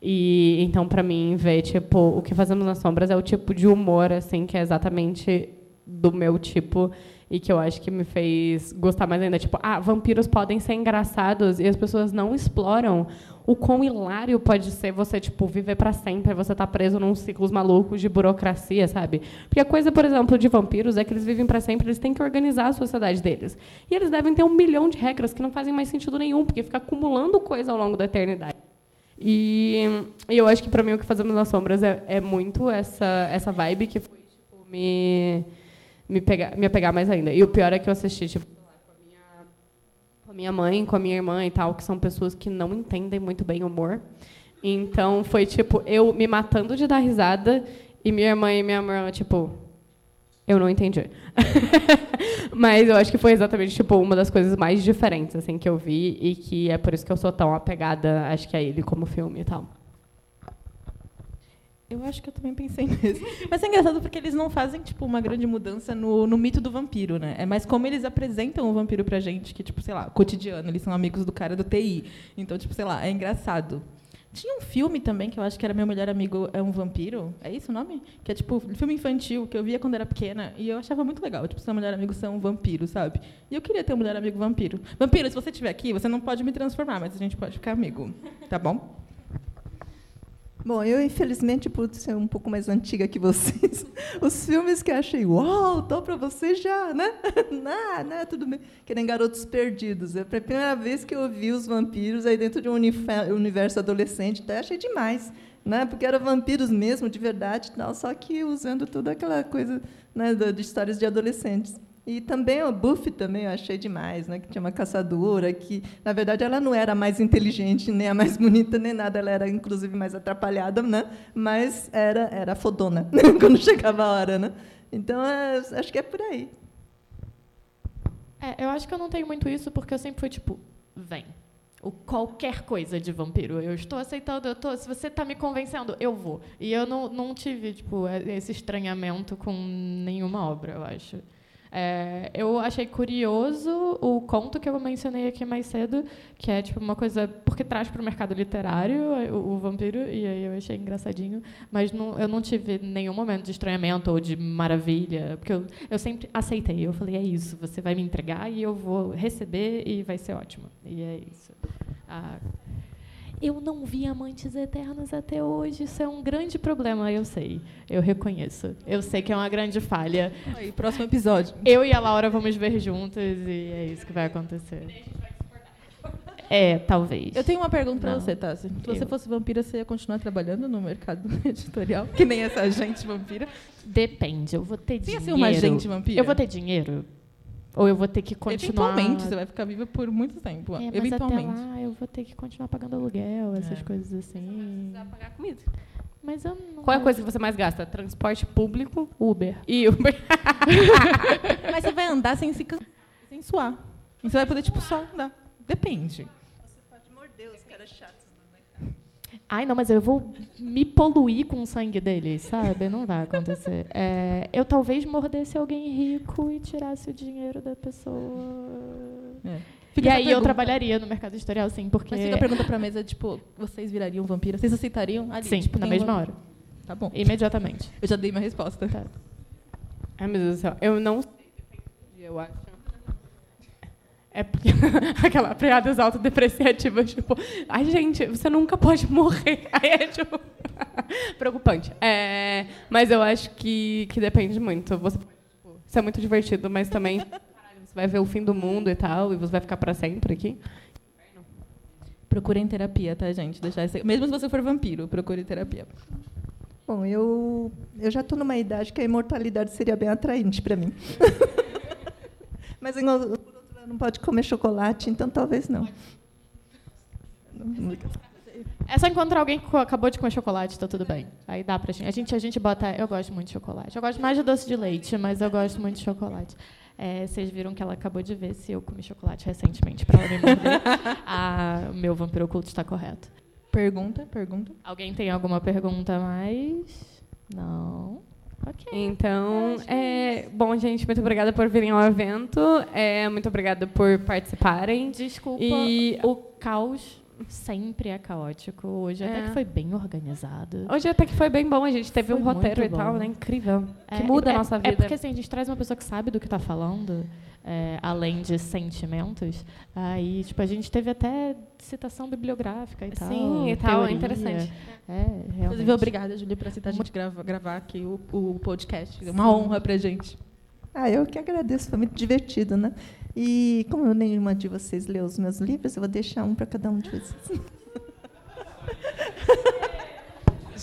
E então para mim ver tipo o que fazemos nas sombras é o tipo de humor assim que é exatamente do meu tipo e que eu acho que me fez gostar mais ainda. Tipo, ah, vampiros podem ser engraçados e as pessoas não exploram o quão hilário pode ser você, tipo, viver para sempre, você tá preso num ciclos malucos de burocracia, sabe? Porque a coisa, por exemplo, de vampiros é que eles vivem para sempre, eles têm que organizar a sociedade deles. E eles devem ter um milhão de regras que não fazem mais sentido nenhum, porque fica acumulando coisa ao longo da eternidade. E, e eu acho que para mim o que fazemos nas sombras é, é muito essa essa vibe que foi tipo, me me pegar, me apegar mais ainda. E o pior é que eu assisti tipo, com, a minha, mãe, com a minha irmã e tal, que são pessoas que não entendem muito bem humor. Então foi tipo eu me matando de dar risada e minha irmã e minha irmã tipo eu não entendi. Mas eu acho que foi exatamente tipo uma das coisas mais diferentes assim que eu vi e que é por isso que eu sou tão apegada, acho que a ele como filme e tal.
Eu acho que eu também pensei nisso. Mas é engraçado porque eles não fazem tipo uma grande mudança no, no mito do vampiro, né? É mais como eles apresentam o vampiro pra gente, que tipo, sei lá, cotidiano, eles são amigos do cara do TI. Então, tipo, sei lá, é engraçado. Tinha um filme também que eu acho que era Meu Melhor Amigo é um Vampiro. É isso o nome? Que é tipo filme infantil que eu via quando era pequena e eu achava muito legal. Tipo, seu melhor amigo ser um vampiro, sabe? E eu queria ter um melhor amigo vampiro. Vampiro, se você estiver aqui, você não pode me transformar, mas a gente pode ficar amigo. Tá bom?
Bom, eu, infelizmente, por ser um pouco mais antiga que vocês, os filmes que achei, uau, tô para vocês já, né? não, não, tudo bem. Que nem Garotos Perdidos. É a primeira vez que eu vi os vampiros aí dentro de um universo adolescente, até achei demais. Né? Porque eram vampiros mesmo, de verdade, tal, só que usando toda aquela coisa né, de histórias de adolescentes. E também o Buffy também eu achei demais, né? Que tinha uma caçadora que, na verdade, ela não era a mais inteligente, nem a mais bonita, nem nada. Ela era, inclusive, mais atrapalhada, né? Mas era era fodona quando chegava a hora, né? Então, é, acho que é por aí.
É, eu acho que eu não tenho muito isso porque eu sempre fui tipo, vem. O qualquer coisa de vampiro. Eu estou aceitando, eu se você está me convencendo, eu vou. E eu não, não tive tipo esse estranhamento com nenhuma obra, eu acho. É, eu achei curioso o conto que eu mencionei aqui mais cedo, que é tipo uma coisa porque traz para o mercado literário o, o, vampiro e aí eu achei engraçadinho, mas não, eu não tive nenhum momento de estranhamento ou de maravilha, porque eu, eu sempre aceitei. Eu falei é isso, você vai me entregar e eu vou receber e vai ser ótimo. E é isso. Ah, eu não vi Amantes Eternos até hoje. Isso é um grande problema, eu sei. Eu reconheço. Eu sei que é uma grande falha.
Aí, próximo episódio.
Eu e a Laura vamos ver juntas e é isso que vai acontecer. É, talvez.
Eu tenho uma pergunta para você, Tassi. Se você eu. fosse vampira, você ia continuar trabalhando no mercado editorial? Que nem essa agente vampira?
Depende. Eu vou ter
você
dinheiro.
Você ia ser uma agente vampira?
Eu vou ter dinheiro. Ou eu vou ter que continuar.
Eventualmente, você vai ficar viva por muito tempo.
É,
Eventualmente.
Até lá, eu vou ter que continuar pagando aluguel, essas é. coisas assim.
Você vai pagar comida.
Mas eu não.
Qual é a coisa que você mais gasta? Transporte público? Uber. E Uber.
Mas você vai andar sem se cansar, sem suar. E você vai poder, tipo, só andar. Depende.
Você pode morder os caras chatos.
Ai, não, mas eu vou me poluir com o sangue dele, sabe? Não vai acontecer. É, eu talvez mordesse alguém rico e tirasse o dinheiro da pessoa. É. E aí eu trabalharia no mercado editorial, sim, porque...
Mas fica a pergunta para a mesa, tipo, vocês virariam vampira? Vocês aceitariam? Ali,
sim,
tipo,
na mesma hora.
Tá bom.
Imediatamente.
Eu já dei minha resposta.
Tá. Ai, meu Deus do céu. Eu não sei. Eu acho. É porque aquela piadas autodepreciativas, tipo, ai, gente, você nunca pode morrer. Aí é, tipo, preocupante. É, mas eu acho que, que depende muito. Você, tipo, isso é muito divertido, mas também caralho, você vai ver o fim do mundo e tal, e você vai ficar para sempre aqui.
Procurem terapia, tá, gente? Deixar esse... Mesmo se você for vampiro, procure terapia.
Bom, eu, eu já estou numa idade que a imortalidade seria bem atraente para mim. Mas, lado, não pode comer chocolate, então talvez não.
É só encontrar alguém que acabou de comer chocolate, tá tudo bem. Aí dá pra gente. A gente, a gente bota. Eu gosto muito de chocolate. Eu gosto mais de doce de leite, mas eu gosto muito de chocolate. É, vocês viram que ela acabou de ver se eu comi chocolate recentemente para ela me morder. ah, meu vampiro oculto está correto.
Pergunta, pergunta.
Alguém tem alguma pergunta a mais? Não. Ok.
Então, é, bom, gente, muito obrigada por virem ao evento. É, muito obrigada por participarem.
Desculpa e o caos sempre é caótico. Hoje é. até que foi bem organizado.
Hoje até que foi bem bom. A gente teve foi um roteiro e tal, né? Incrível. É, que muda
é,
a nossa vida. É
porque assim, a gente traz uma pessoa que sabe do que está falando, é, além de sentimentos. Aí, tipo, a gente teve até citação bibliográfica e tal.
Sim, e tal. É interessante.
É, Inclusive, obrigada, Júlia, por aceitar a gente gravar, gravar aqui o, o podcast. É uma honra pra gente.
Ah, eu que agradeço, foi muito divertido, né? E como nenhuma de vocês leu os meus livros, eu vou deixar um para cada um de vocês.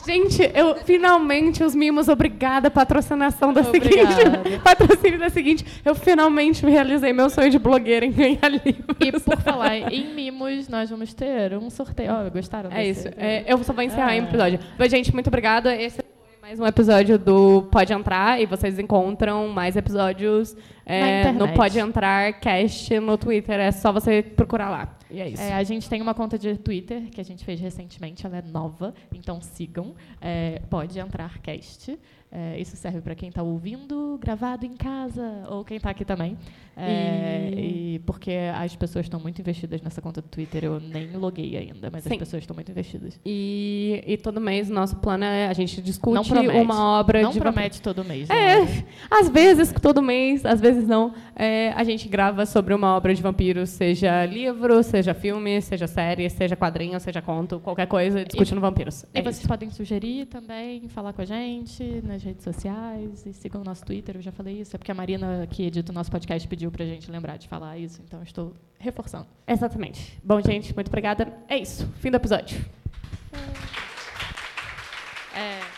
Gente, eu finalmente os mimos, obrigada, patrocinação da obrigada. seguinte. Patrocínio da seguinte. Eu finalmente realizei meu sonho de blogueira em ganhar livros.
E por falar em mimos, nós vamos ter um sorteio. Oh, gostaram?
É isso. É, eu só vou encerrar ah. o episódio. Mas, gente, muito obrigada. Esse mais um episódio do Pode Entrar e vocês encontram mais episódios é, no Pode Entrar Cast no Twitter. É só você procurar lá. E é isso.
É, a gente tem uma conta de Twitter que a gente fez recentemente, ela é nova, então sigam. É, Pode Entrar Cast. É, isso serve para quem está ouvindo gravado em casa ou quem está aqui também. É, e... e... porque as pessoas estão muito investidas nessa conta do Twitter. Eu nem loguei ainda, mas Sim. as pessoas estão muito investidas.
E, e todo mês nosso plano é a gente discute uma obra
não
de
promete todo mês.
É, né? às vezes todo mês, às vezes não. É, a gente grava sobre uma obra de vampiros, seja livro, seja filme, seja série, seja quadrinho, seja conto, qualquer coisa discutindo
e,
vampiros.
E é vocês isso. podem sugerir também, falar com a gente nas redes sociais e sigam o nosso Twitter. Eu já falei isso, é porque a Marina que edita o nosso podcast pediu pediu para a gente lembrar de falar isso, então estou reforçando.
Exatamente. Bom, gente, muito obrigada. É isso. Fim do episódio.
É...